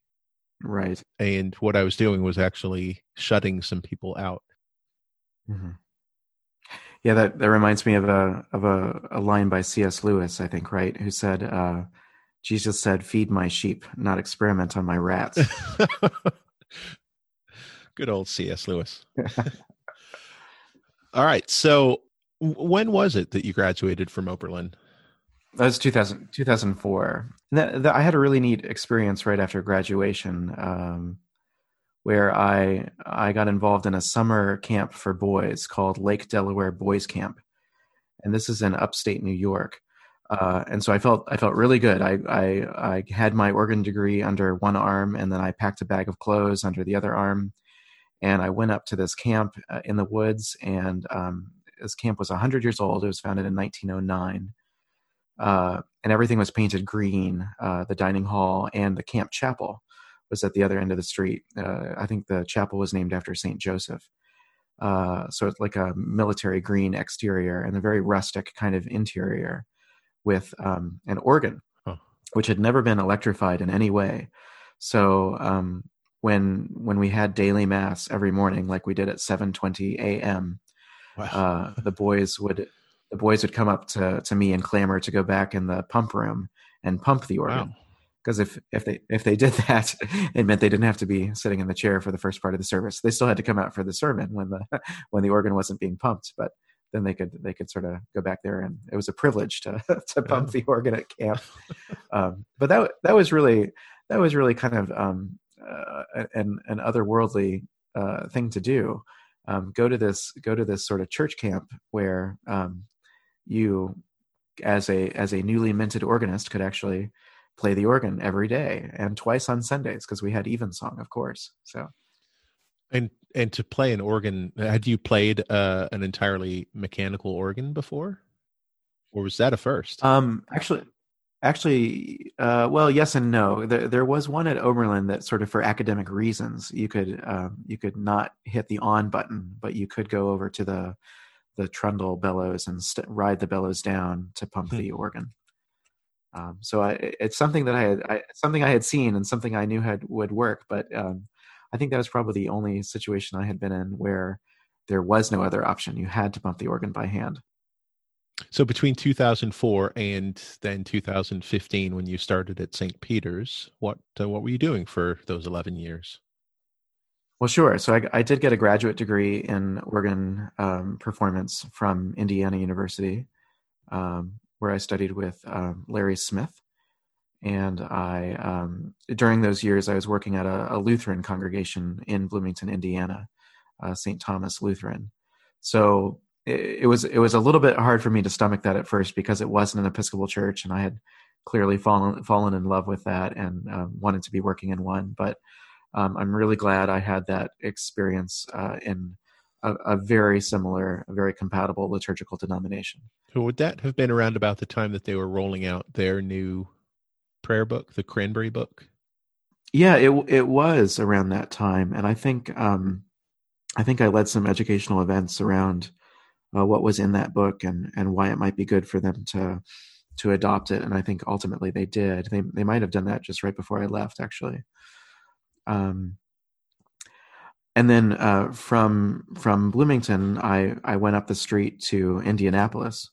Right. And what I was doing was actually shutting some people out. Mm-hmm. Yeah, that, that reminds me of a of a, a line by C.S. Lewis, I think, right? Who said, uh, Jesus said, Feed my sheep, not experiment on my rats. (laughs) Good old C.S. Lewis. (laughs) All right. So, when was it that you graduated from Oberlin? That was 2000, 2004. That, that, I had a really neat experience right after graduation um, where I, I got involved in a summer camp for boys called Lake Delaware Boys Camp. And this is in upstate New York. Uh, and so I felt I felt really good. I, I, I had my organ degree under one arm, and then I packed a bag of clothes under the other arm, and I went up to this camp uh, in the woods. And um, this camp was hundred years old. It was founded in 1909, uh, and everything was painted green. Uh, the dining hall and the camp chapel was at the other end of the street. Uh, I think the chapel was named after Saint Joseph. so it's like a military green exterior and a very rustic kind of interior with um, an organ, huh. which had never been electrified in any way. So um, when when we had daily mass every morning, like we did at seven twenty a.m., wow. uh, the boys would the boys would come up to to me and clamor to go back in the pump room and pump the organ. Wow because if if they if they did (laughs) that, it meant they didn't have to be sitting in the chair for the first part of the service. They still had to come out for the sermon when the (laughs) when the organ wasn't being pumped, but then they could they could sort of go back there and it was a privilege to (laughs) to pump the organ at camp um, but that that was really that was really kind of um, uh, an an otherworldly uh, thing to do um, go to this go to this sort of church camp where um, you as a as a newly minted organist could actually play the organ every day and twice on Sundays because we had evensong of course so and and to play an organ, had you played uh, an entirely mechanical organ before, or was that a first? Um, actually, actually, uh, well, yes and no. There, there was one at Oberlin that sort of for academic reasons you could um, you could not hit the on button, but you could go over to the the trundle bellows and st- ride the bellows down to pump hmm. the organ. Um, so I, it's something that I had I, something I had seen and something I knew had would work, but um, I think that was probably the only situation I had been in where there was no other option. You had to pump the organ by hand. So between 2004 and then 2015, when you started at St. Peter's, what uh, what were you doing for those 11 years? Well, sure. So I, I did get a graduate degree in organ um, performance from Indiana University, um, where I studied with um, Larry Smith, and I um, during those years I was working at a, a Lutheran congregation in Bloomington, Indiana, uh, St. Thomas Lutheran. So it, it, was it was a little bit hard for me to stomach that at first because it wasn't an Episcopal church, and I had clearly fallen fallen in love with that and uh, wanted to be working in one. But um, I'm really glad I had that experience uh, in a, a, very similar, a very compatible liturgical denomination. So would that have been around about the time that they were rolling out their new prayer book, the Cranberry Book? Yeah, it it was around that time, and I think um, I think I led some educational events around uh, what was in that book and and why it might be good for them to to adopt it. And I think ultimately they did. They they might have done that just right before I left, actually. Um, and then uh, from from Bloomington, I I went up the street to Indianapolis,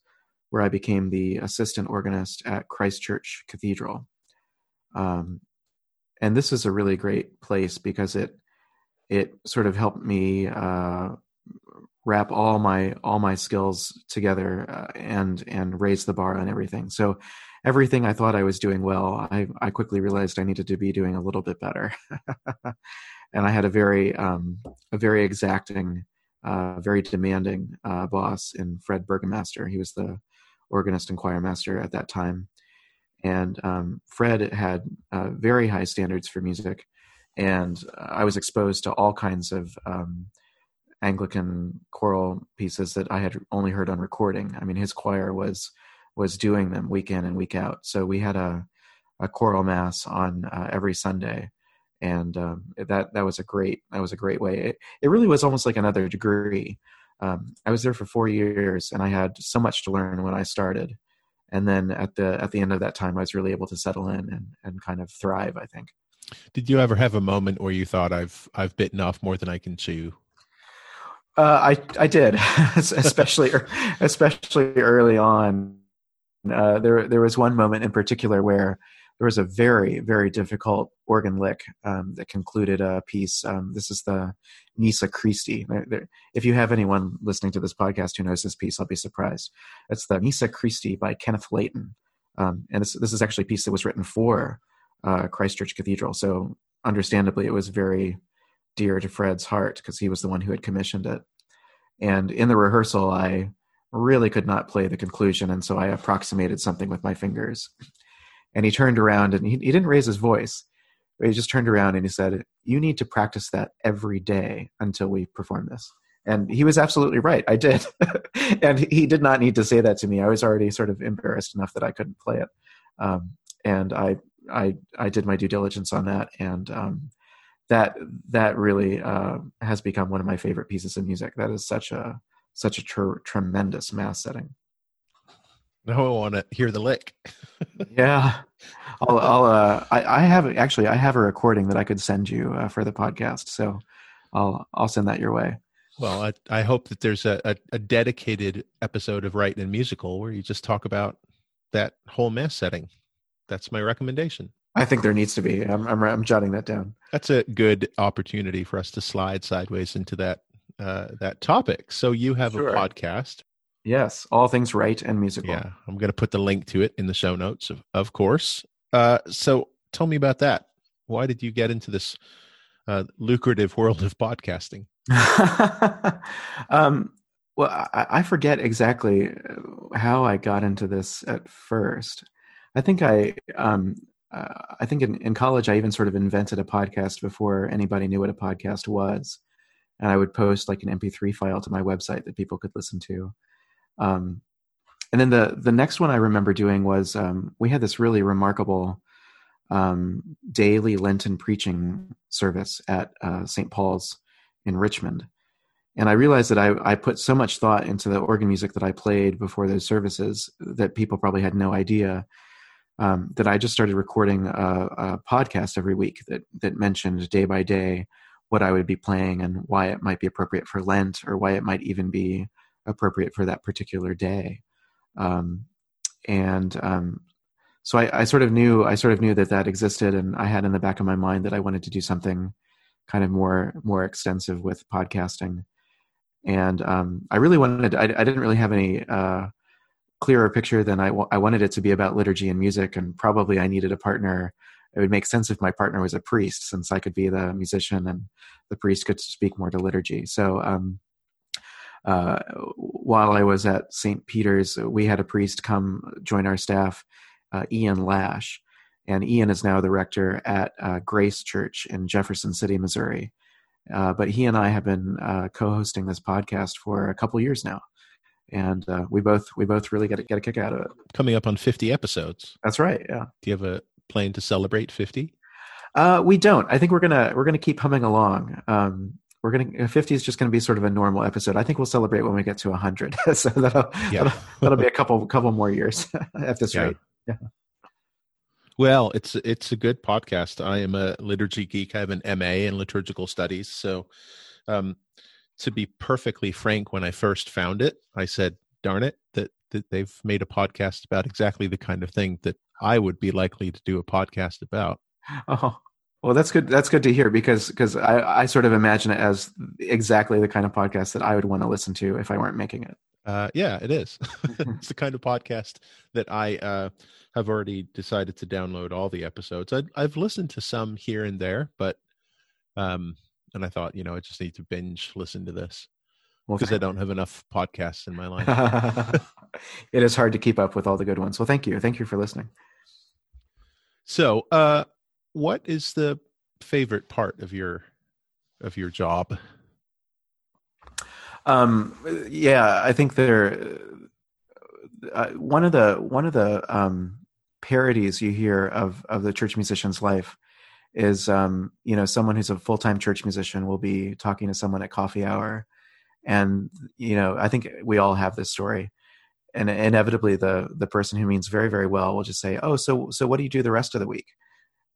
where I became the assistant organist at Christ Church Cathedral. Um, and this is a really great place because it it sort of helped me uh, wrap all my all my skills together uh, and and raise the bar on everything. So everything I thought I was doing well, I I quickly realized I needed to be doing a little bit better. (laughs) and I had a very um, a very exacting, uh, very demanding uh, boss in Fred Burgomaster. He was the organist and choir master at that time, and um, Fred had uh, very high standards for music, and I was exposed to all kinds of um, Anglican choral pieces that I had only heard on recording. I mean, his choir was was doing them week in and week out. So we had a a choral mass on uh, every Sunday, and um, that that was a great that was a great way. It, it really was almost like another degree. Um, I was there for four years, and I had so much to learn when I started and then at the at the end of that time i was really able to settle in and and kind of thrive i think did you ever have a moment where you thought i've i've bitten off more than i can chew uh, i i did (laughs) especially especially early on uh, there there was one moment in particular where there was a very very difficult organ lick um, that concluded a piece. Um, this is the Missa Christi. If you have anyone listening to this podcast who knows this piece, I'll be surprised. It's the Missa Christi by Kenneth Leighton, um, and this, this, is actually a piece that was written for uh, Christ Church Cathedral. So understandably, it was very dear to Fred's heart because he was the one who had commissioned it. And in the rehearsal, I really could not play the conclusion, and so I approximated something with my fingers and he turned around and he, he didn't raise his voice. He just turned around and he said, You need to practice that every day until we perform this. And he was absolutely right. I did. (laughs) and he did not need to say that to me. I was already sort of embarrassed enough that I couldn't play it. Um, and I, I, I did my due diligence on that. And um, that, that really uh, has become one of my favorite pieces of music. That is such a, such a tr- tremendous mass setting. Now I want to hear the lick. (laughs) yeah, I'll. I'll uh, I, I have actually. I have a recording that I could send you uh, for the podcast, so I'll. I'll send that your way. Well, I, I hope that there's a, a, a dedicated episode of Rite and Musical where you just talk about that whole mass setting. That's my recommendation. I think there needs to be. I'm, I'm, I'm jotting that down. That's a good opportunity for us to slide sideways into that uh, that topic. So you have sure. a podcast Yes, All Things Rite and Musical. Yeah, I'm going to put the link to it in the show notes, of, of course. Uh, so tell me about that. Why did you get into this uh, lucrative world of podcasting? (laughs) um, well, I, I, forget exactly how I got into this at first. I think I, um, uh, I think in, in college I even sort of invented a podcast before anybody knew what a podcast was, and I would post like an MP3 file to my website that people could listen to. Um, and then the the next one I remember doing was um, we had this really remarkable um, daily Lenten preaching service at uh, St. Paul's in Richmond, and I realized that I, I put so much thought into the organ music that I played before those services that people probably had no idea. Um, that I just started recording a, a, podcast every week that that mentioned day by day what I would be playing and why it might be appropriate for Lent or why it might even be appropriate for that particular day. Um, and um, so I, I, sort of knew I sort of knew that that existed, and I had in the back of my mind that I wanted to do something kind of more more extensive with podcasting. And um, I really wanted I, I, didn't really have any uh, clearer picture than I, I wanted it to be about liturgy and music, and probably I needed a partner. It would make sense if my partner was a priest, since I could be the musician and the priest could speak more to liturgy. So um, uh, while I was at St. Peter's, we had a priest come join our staff. uh, Ian Lash, and Ian is now the rector at uh, Grace Church in Jefferson City, Missouri. Uh, but he and I have been uh, co-hosting this podcast for a couple years now, and uh, we both we both really get a, get a kick out of it. Coming up on fifty episodes. That's right. Yeah. Do you have a plan to celebrate fifty? Uh, we don't. I think we're gonna we're gonna keep humming along. Um, we're gonna 50 is just gonna be sort of a normal episode. I think we'll celebrate when we get to 100. (laughs) so that'll, yeah. that'll, that'll be a couple couple more years (laughs) at this yeah. rate. Yeah. Well, it's it's a good podcast. I am a liturgy geek. I have an MA in liturgical studies. So, um, to be perfectly frank, when I first found it, I said, "Darn it, that that they've made a podcast about exactly the kind of thing that I would be likely to do a podcast about." Oh, well, that's good. That's good to hear because because I, I sort of imagine it as exactly the kind of podcast that I would want to listen to if I weren't making it. Uh, yeah, it is. (laughs) it's the kind of podcast that I uh, have already decided to download all the episodes. I, I've listened to some here and there, but um, and I thought, you know, I just need to binge listen to this because well, I don't have enough podcasts in my (laughs) life. it is hard to keep up with all the good ones. Well, thank you, thank you for listening. So, uh, what is the favorite part of your of your job? Um, yeah, I think there. Uh, one of the one of the um, parodies you hear of of the church musician's life is um, you know someone who's a full time church musician will be talking to someone at coffee hour, and you know I think we all have this story, and inevitably the the person who means very very well will just say, oh so so what do you do the rest of the week?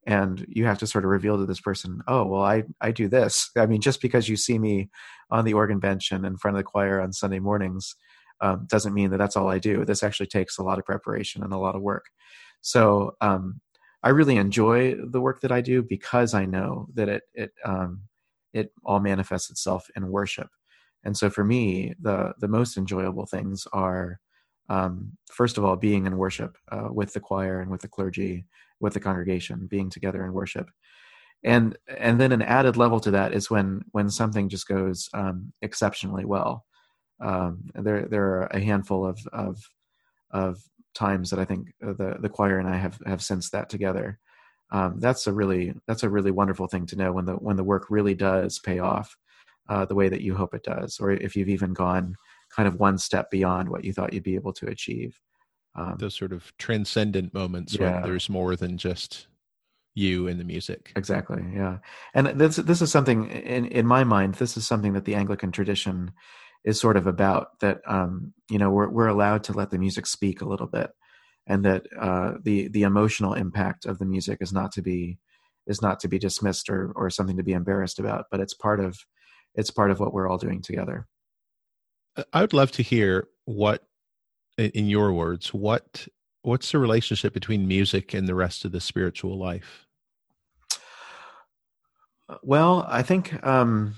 and you have to sort of reveal to this person oh well i i do this. I mean just because you see me on the organ bench and in front of the choir on sunday mornings um, doesn't mean that that's all i do. This actually takes a lot of preparation and a lot of work. So um, i really enjoy the work that i do because i know that it it um, it all manifests itself in worship. And so for me the the most enjoyable things are um, first of all being in worship uh, with the choir and with the clergy with the congregation being together in worship. And and then an added level to that is when when something just goes um, exceptionally well. Um, there there are a handful of of of times that I think the the choir and I have have sensed that together. Um, that's a really that's a really wonderful thing to know when the when the work really does pay off uh, the way that you hope it does, or if you've even gone kind of one step beyond what you thought you'd be able to achieve. Um, Those sort of transcendent moments yeah. when there's more than just you and the music. Exactly. Yeah. And this this is something in in my mind. This is something that the Anglican tradition is sort of about. That um, you know we're we're allowed to let the music speak a little bit, and that uh, the the emotional impact of the music is not to be is not to be dismissed or or something to be embarrassed about. But it's part of it's part of what we're all doing together. I would love to hear what in your words, what what's the relationship between music and the rest of the spiritual life? Well, I think um,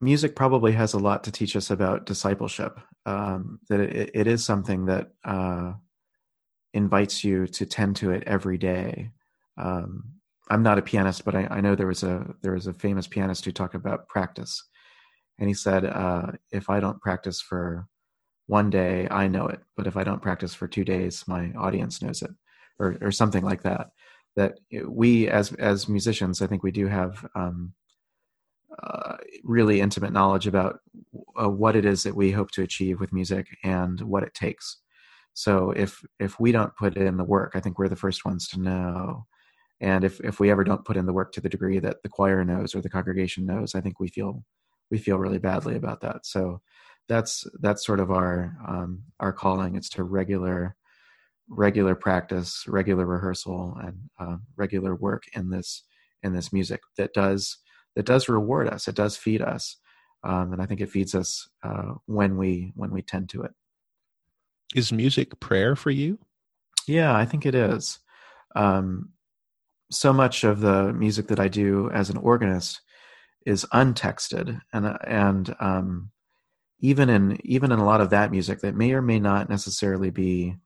music probably has a lot to teach us about discipleship. Um, that it, it is something that uh, invites you to tend to it every day. Um, I'm not a pianist, but I, I, know there was a there was a famous pianist who talked about practice, and he said, uh, "If I don't practice for one day I know it, but if I don't practice for two days, my audience knows it, or or something like that. That we as as musicians, I think we do have um, uh, really intimate knowledge about uh, what it is that we hope to achieve with music and what it takes. So if if we don't put in the work, I think we're the first ones to know. And if if we ever don't put in the work to the degree that the choir knows or the congregation knows, I think we feel we feel really badly about that. So that's that's sort of our um, our calling. It's to regular regular practice, regular rehearsal, and uh, regular work in this in this music that does that does reward us. It does feed us, um, and I think it feeds us uh, when we when we tend to it. Is music prayer for you? Yeah, I think it is. Um, so much of the music that I do as an organist is untexted, and and um, even in even in a lot of that music that may or may not necessarily be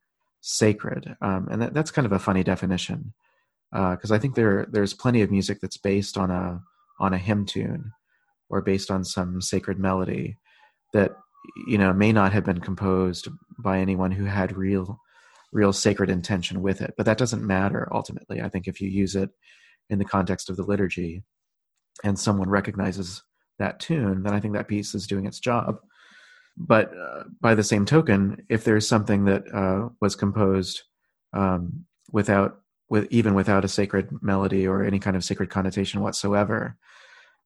sacred um, and that, that's kind of a funny definition because uh, I think there there's plenty of music that's based on a on a hymn tune or based on some sacred melody that you know may not have been composed by anyone who had real real sacred intention with it. But that doesn't matter ultimately. I think if you use it in the context of the liturgy and someone recognizes that tune, then I think that piece is doing its job. But uh, by the same token, if there's something that uh, was composed um, without, with even without a sacred melody or any kind of sacred connotation whatsoever,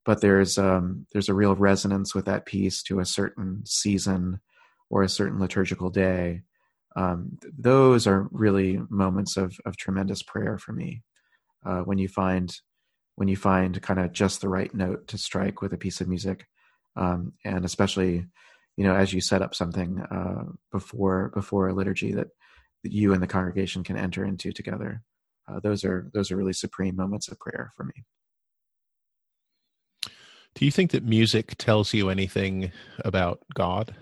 but there's um, there's a real resonance with that piece to a certain season or a certain liturgical day. Um, those are really moments of of tremendous prayer for me. Uh, when you find when you find kind of just the right note to strike with a piece of music, um, and especially you know as you set up something uh, before before a liturgy that, that you and the congregation can enter into together. Uh, those are those are really supreme moments of prayer for me. Do you think that music tells you anything about God?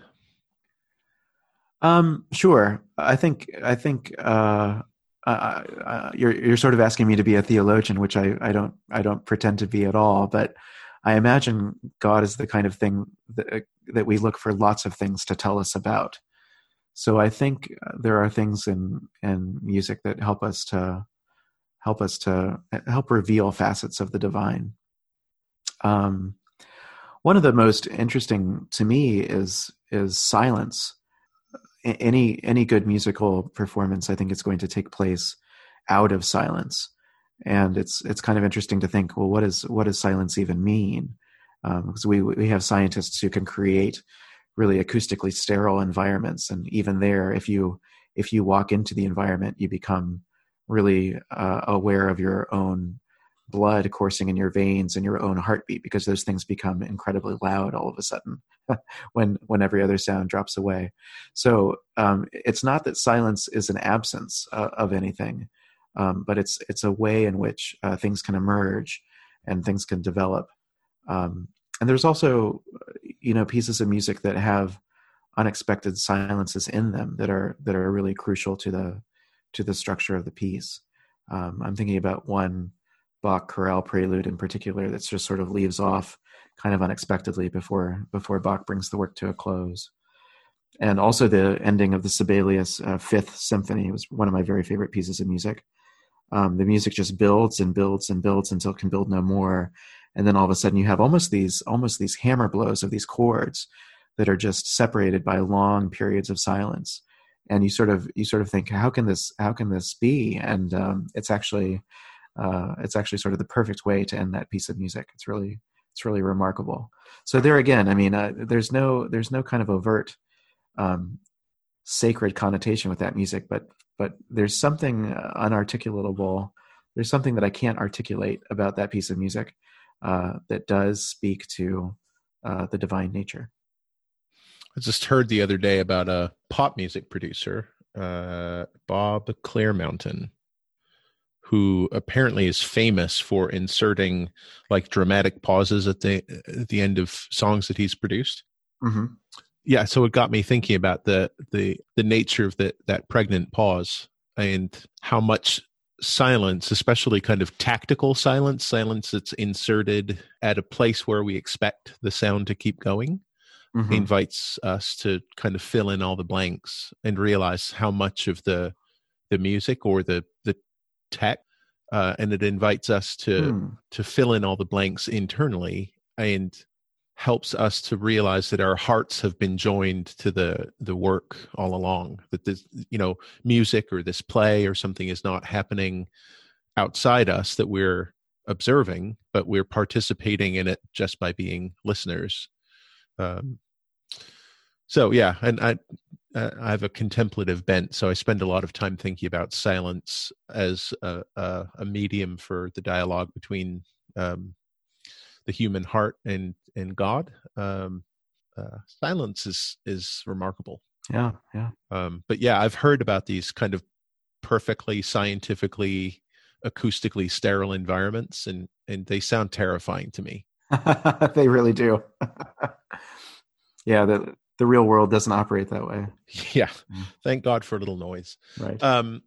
Um, sure. I think I think uh, uh, uh, you're you're sort of asking me to be a theologian, which I, I don't I don't pretend to be at all. But I imagine God is the kind of thing that that we look for lots of things to tell us about. So I think there are things in in music that help us to help us to help reveal facets of the divine. Um, one of the most interesting to me is is silence. Any any good musical performance i think is going to take place out of silence. And it's it's kind of interesting to think well what is what does silence even mean? Um, because we we have scientists who can create really acoustically sterile environments. And even there if you if you walk into the environment you become really uh, aware of your own blood coursing in your veins and your own heartbeat because those things become incredibly loud all of a sudden (laughs) when when every other sound drops away. So um, it's not that silence is an absence uh, of anything um, but it's it's a way in which uh, things can emerge and things can develop. Um, and there's also you know pieces of music that have unexpected silences in them that are that are really crucial to the to the structure of the piece um, i'm thinking about one Bach chorale prelude in particular that just sort of leaves off kind of unexpectedly before before Bach brings the work to a close. And also the ending of the Sibelius uh, Fifth Symphony was one of my very favorite pieces of music. Um, the music just builds and builds and builds until it can build no more, and then all of a sudden you have almost these almost these hammer blows of these chords that are just separated by long periods of silence and you sort of you sort of think how can this how can this be and um, it's actually uh, it's actually sort of the perfect way to end that piece of music. It's really it's really remarkable. So there again, I mean, uh, there's no there's no kind of overt um, sacred connotation with that music, but but there's something unarticulatable. There's something that I can't articulate about that piece of music uh, that does speak to uh, the divine nature. I just heard the other day about a pop music producer, uh, Bob Clearmountain, who apparently is famous for inserting like dramatic pauses at the at the end of songs that he's produced. Mm-hmm. Yeah, so it got me thinking about the the the nature of the, that pregnant pause and how much silence, especially kind of tactical silence, silence that's inserted at a place where we expect the sound to keep going, mm-hmm. invites us to kind of fill in all the blanks and realize how much of the the music or the the tech uh, and it invites us to hmm. to fill in all the blanks internally and helps us to realize that our hearts have been joined to the the work all along that this you know music or this play or something is not happening outside us that we're observing but we're participating in it just by being listeners um, so yeah and i uh, i have a contemplative bent so i spend a lot of time thinking about silence as a, a, a medium for the dialogue between um, the human heart and and god. Um, uh, silence is is remarkable. Yeah yeah. Um, but yeah i've heard about these kind of perfectly scientifically acoustically sterile environments and and they sound terrifying to me. (laughs) They really do. (laughs) Yeah the the real world doesn't operate that way. (laughs) Yeah. Mm. Thank God for a little noise. Right. Um,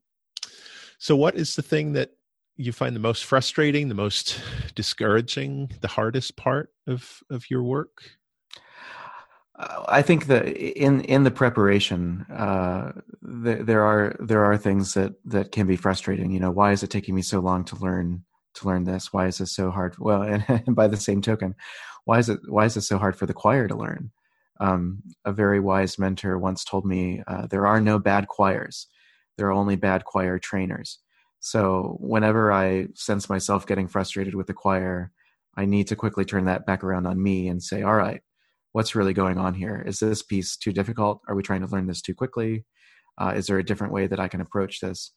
so what is the thing that you find the most frustrating, the most discouraging, the hardest part of of your work? I think that in in the preparation, uh, the, there are there are things that that can be frustrating. You know, why is it taking me so long to learn to learn this? Why is this so hard? Well, and, (laughs) and by the same token, why is it why is this so hard for the choir to learn? Um, a very wise mentor once told me uh, there are no bad choirs, there are only bad choir trainers. So whenever I sense myself getting frustrated with the choir, I need to quickly turn that back around on me and say, all right what's really going on here? Is this piece too difficult? Are we trying to learn this too quickly? Uh, is there a different way that I can approach this?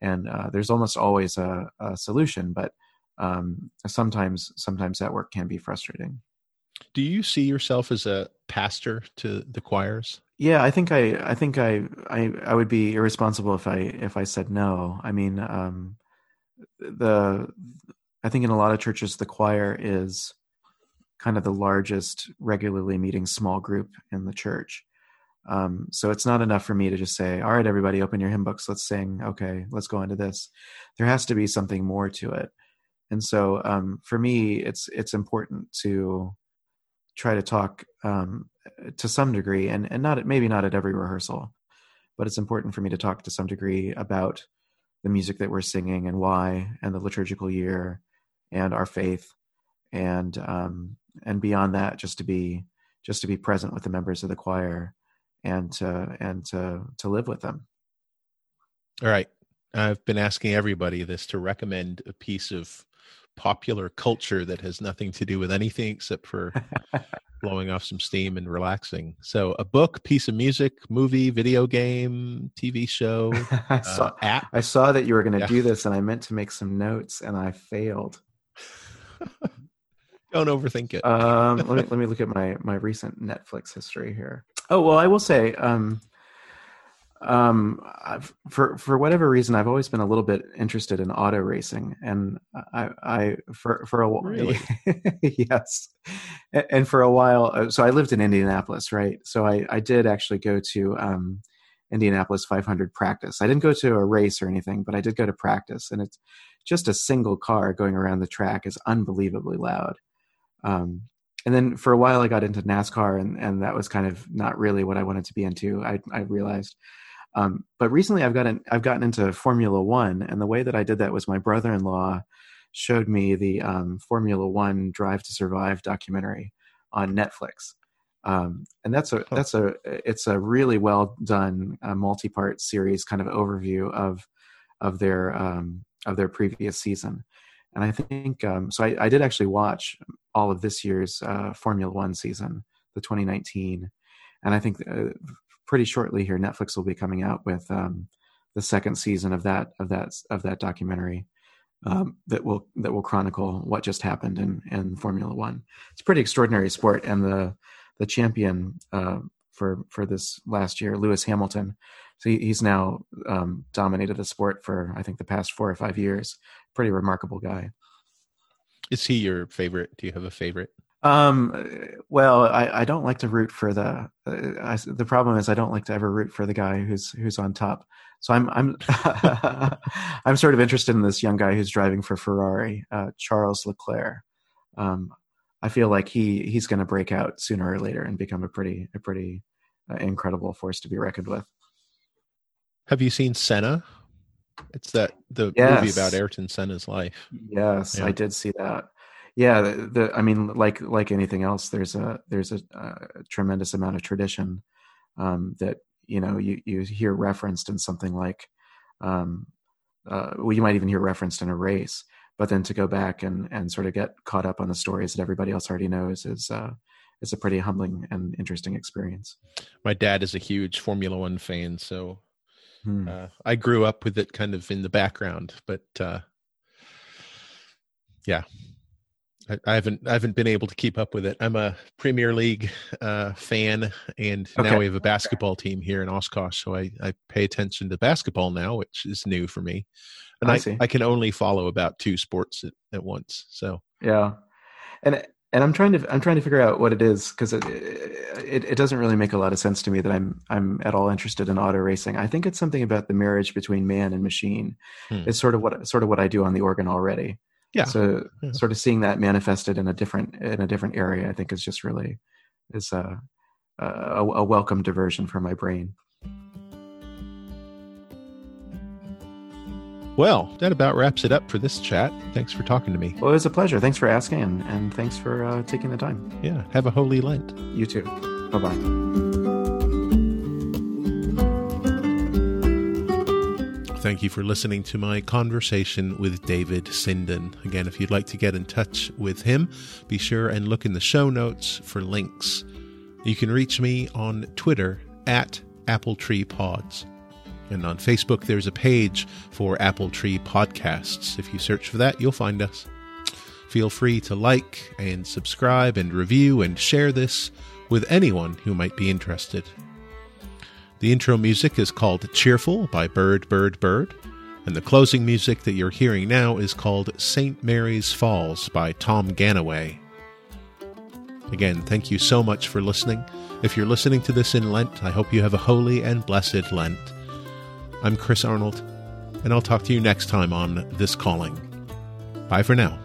And uh, there's almost always a, a solution, but um, sometimes sometimes that work can be frustrating. Do you see yourself as a pastor to the choirs? Yeah, I think I I think I I, I would be irresponsible if I if I said no. I mean, um, the I think in a lot of churches the choir is kind of the largest regularly meeting small group in the church. Um, so it's not enough for me to just say, all right, everybody, open your hymn books, let's sing. Okay, let's go into this. There has to be something more to it. And so um, for me, it's it's important to try to talk um, to some degree, and and not maybe not at every rehearsal, but it's important for me to talk to some degree about the music that we're singing and why, and the liturgical year, and our faith, and um, and beyond that, just to be just to be present with the members of the choir and to and to to live with them. All right. I've been asking everybody this to recommend a piece of popular culture that has nothing to do with anything except for blowing off some steam and relaxing. So, a book, piece of music, movie, video game, TV show, (laughs) I saw, uh, app. I saw that you were going to yeah. do this, and I meant to make some notes, and I failed. (laughs) Don't overthink it. um, let me let me look at my my recent Netflix history here. Oh well, I will say, um, um, I've, for for whatever reason, I've always been a little bit interested in auto racing, and I, I for for a while, really? (laughs) yes, and, for a while, uh, so I lived in Indianapolis, right? So I I did actually go to um, Indianapolis 500 practice. I didn't go to a race or anything, but I did go to practice, and it's just a single car going around the track is unbelievably loud. Um, and then for a while, I got into NASCAR, and, and that was kind of not really what I wanted to be into. I, I realized. Um, but recently, I've gotten I've gotten into Formula One, and the way that I did that was my brother-in-law showed me the um, Formula One Drive to Survive documentary on Netflix, um, and that's a that's a it's a really well done uh, multi-part series kind of overview of of their um, of their previous season. And I think um, so. I, I, did actually watch all of this year's uh, Formula One season, the 2019, and I think uh, pretty shortly here Netflix will be coming out with um, the second season of that of that of that documentary um, that will that will chronicle what just happened in in Formula One. It's a pretty extraordinary sport, and the the champion uh, for for this last year, Lewis Hamilton. So he, he's now um, dominated the sport for I think the past four or five years, pretty remarkable guy. Is he your favorite? Do you have a favorite? Um, well, I, I don't like to root for the. Uh, I, the problem is I don't like to ever root for the guy who's who's on top. So I'm I'm (laughs) I'm sort of interested in this young guy who's driving for Ferrari, uh, Charles Leclerc. Um, I feel like he he's going to break out sooner or later and become a pretty a pretty uh, incredible force to be reckoned with. Have you seen Senna? It's that the yes. movie about Ayrton Senna's life. Yes, yeah. I did see that. Yeah, the, the, I mean, like like anything else, there's a there's a, a tremendous amount of tradition um, that you know you you hear referenced in something like, um, uh, well, you might even hear referenced in a race, but then to go back and and sort of get caught up on the stories that everybody else already knows is uh, is a pretty humbling and interesting experience. My dad is a huge Formula One fan, so Hmm. Uh, I grew up with it kind of in the background, but uh, yeah, I, I, haven't I haven't been able to keep up with it. I'm a Premier League uh, fan, and okay. now we have a basketball team here in Oshkosh, so I, I pay attention to basketball now, which is new for me. And I, I, I can only follow about two sports at, at once. So yeah, and and I'm trying to I'm trying to figure out what it is because it, it, it doesn't really make a lot of sense to me that I'm I'm at all interested in auto racing. I think it's something about the marriage between man and machine. Hmm. It's sort of what sort of what I do on the organ already. Yeah. So yeah. sort of seeing that manifested in a different in a different area, I think is just really is uh a, a welcome diversion for my brain. Well, that about wraps it up for this chat. Thanks for talking to me. Well, it was a pleasure. Thanks for asking, and, and thanks for uh, taking the time. Yeah, have a holy Lent. You too. Bye bye. Thank you for listening to my conversation with David Sinden. Again, if you'd like to get in touch with him, be sure and look in the show notes for links. You can reach me on Twitter at Apple Tree Pods. And on Facebook, there's a page for Apple Tree Podcasts. If you search for that, you'll find us. Feel free to like and subscribe and review and share this with anyone who might be interested. The intro music is called Cheerful by Bird Bird Bird, and the closing music that you're hearing now is called St. Mary's Falls by Tom Ganaway. Again, thank you so much for listening. If you're listening to this in Lent, I hope you have a holy and blessed Lent. I'm Chris Arnold, and I'll talk to you next time on This Calling. Bye for now.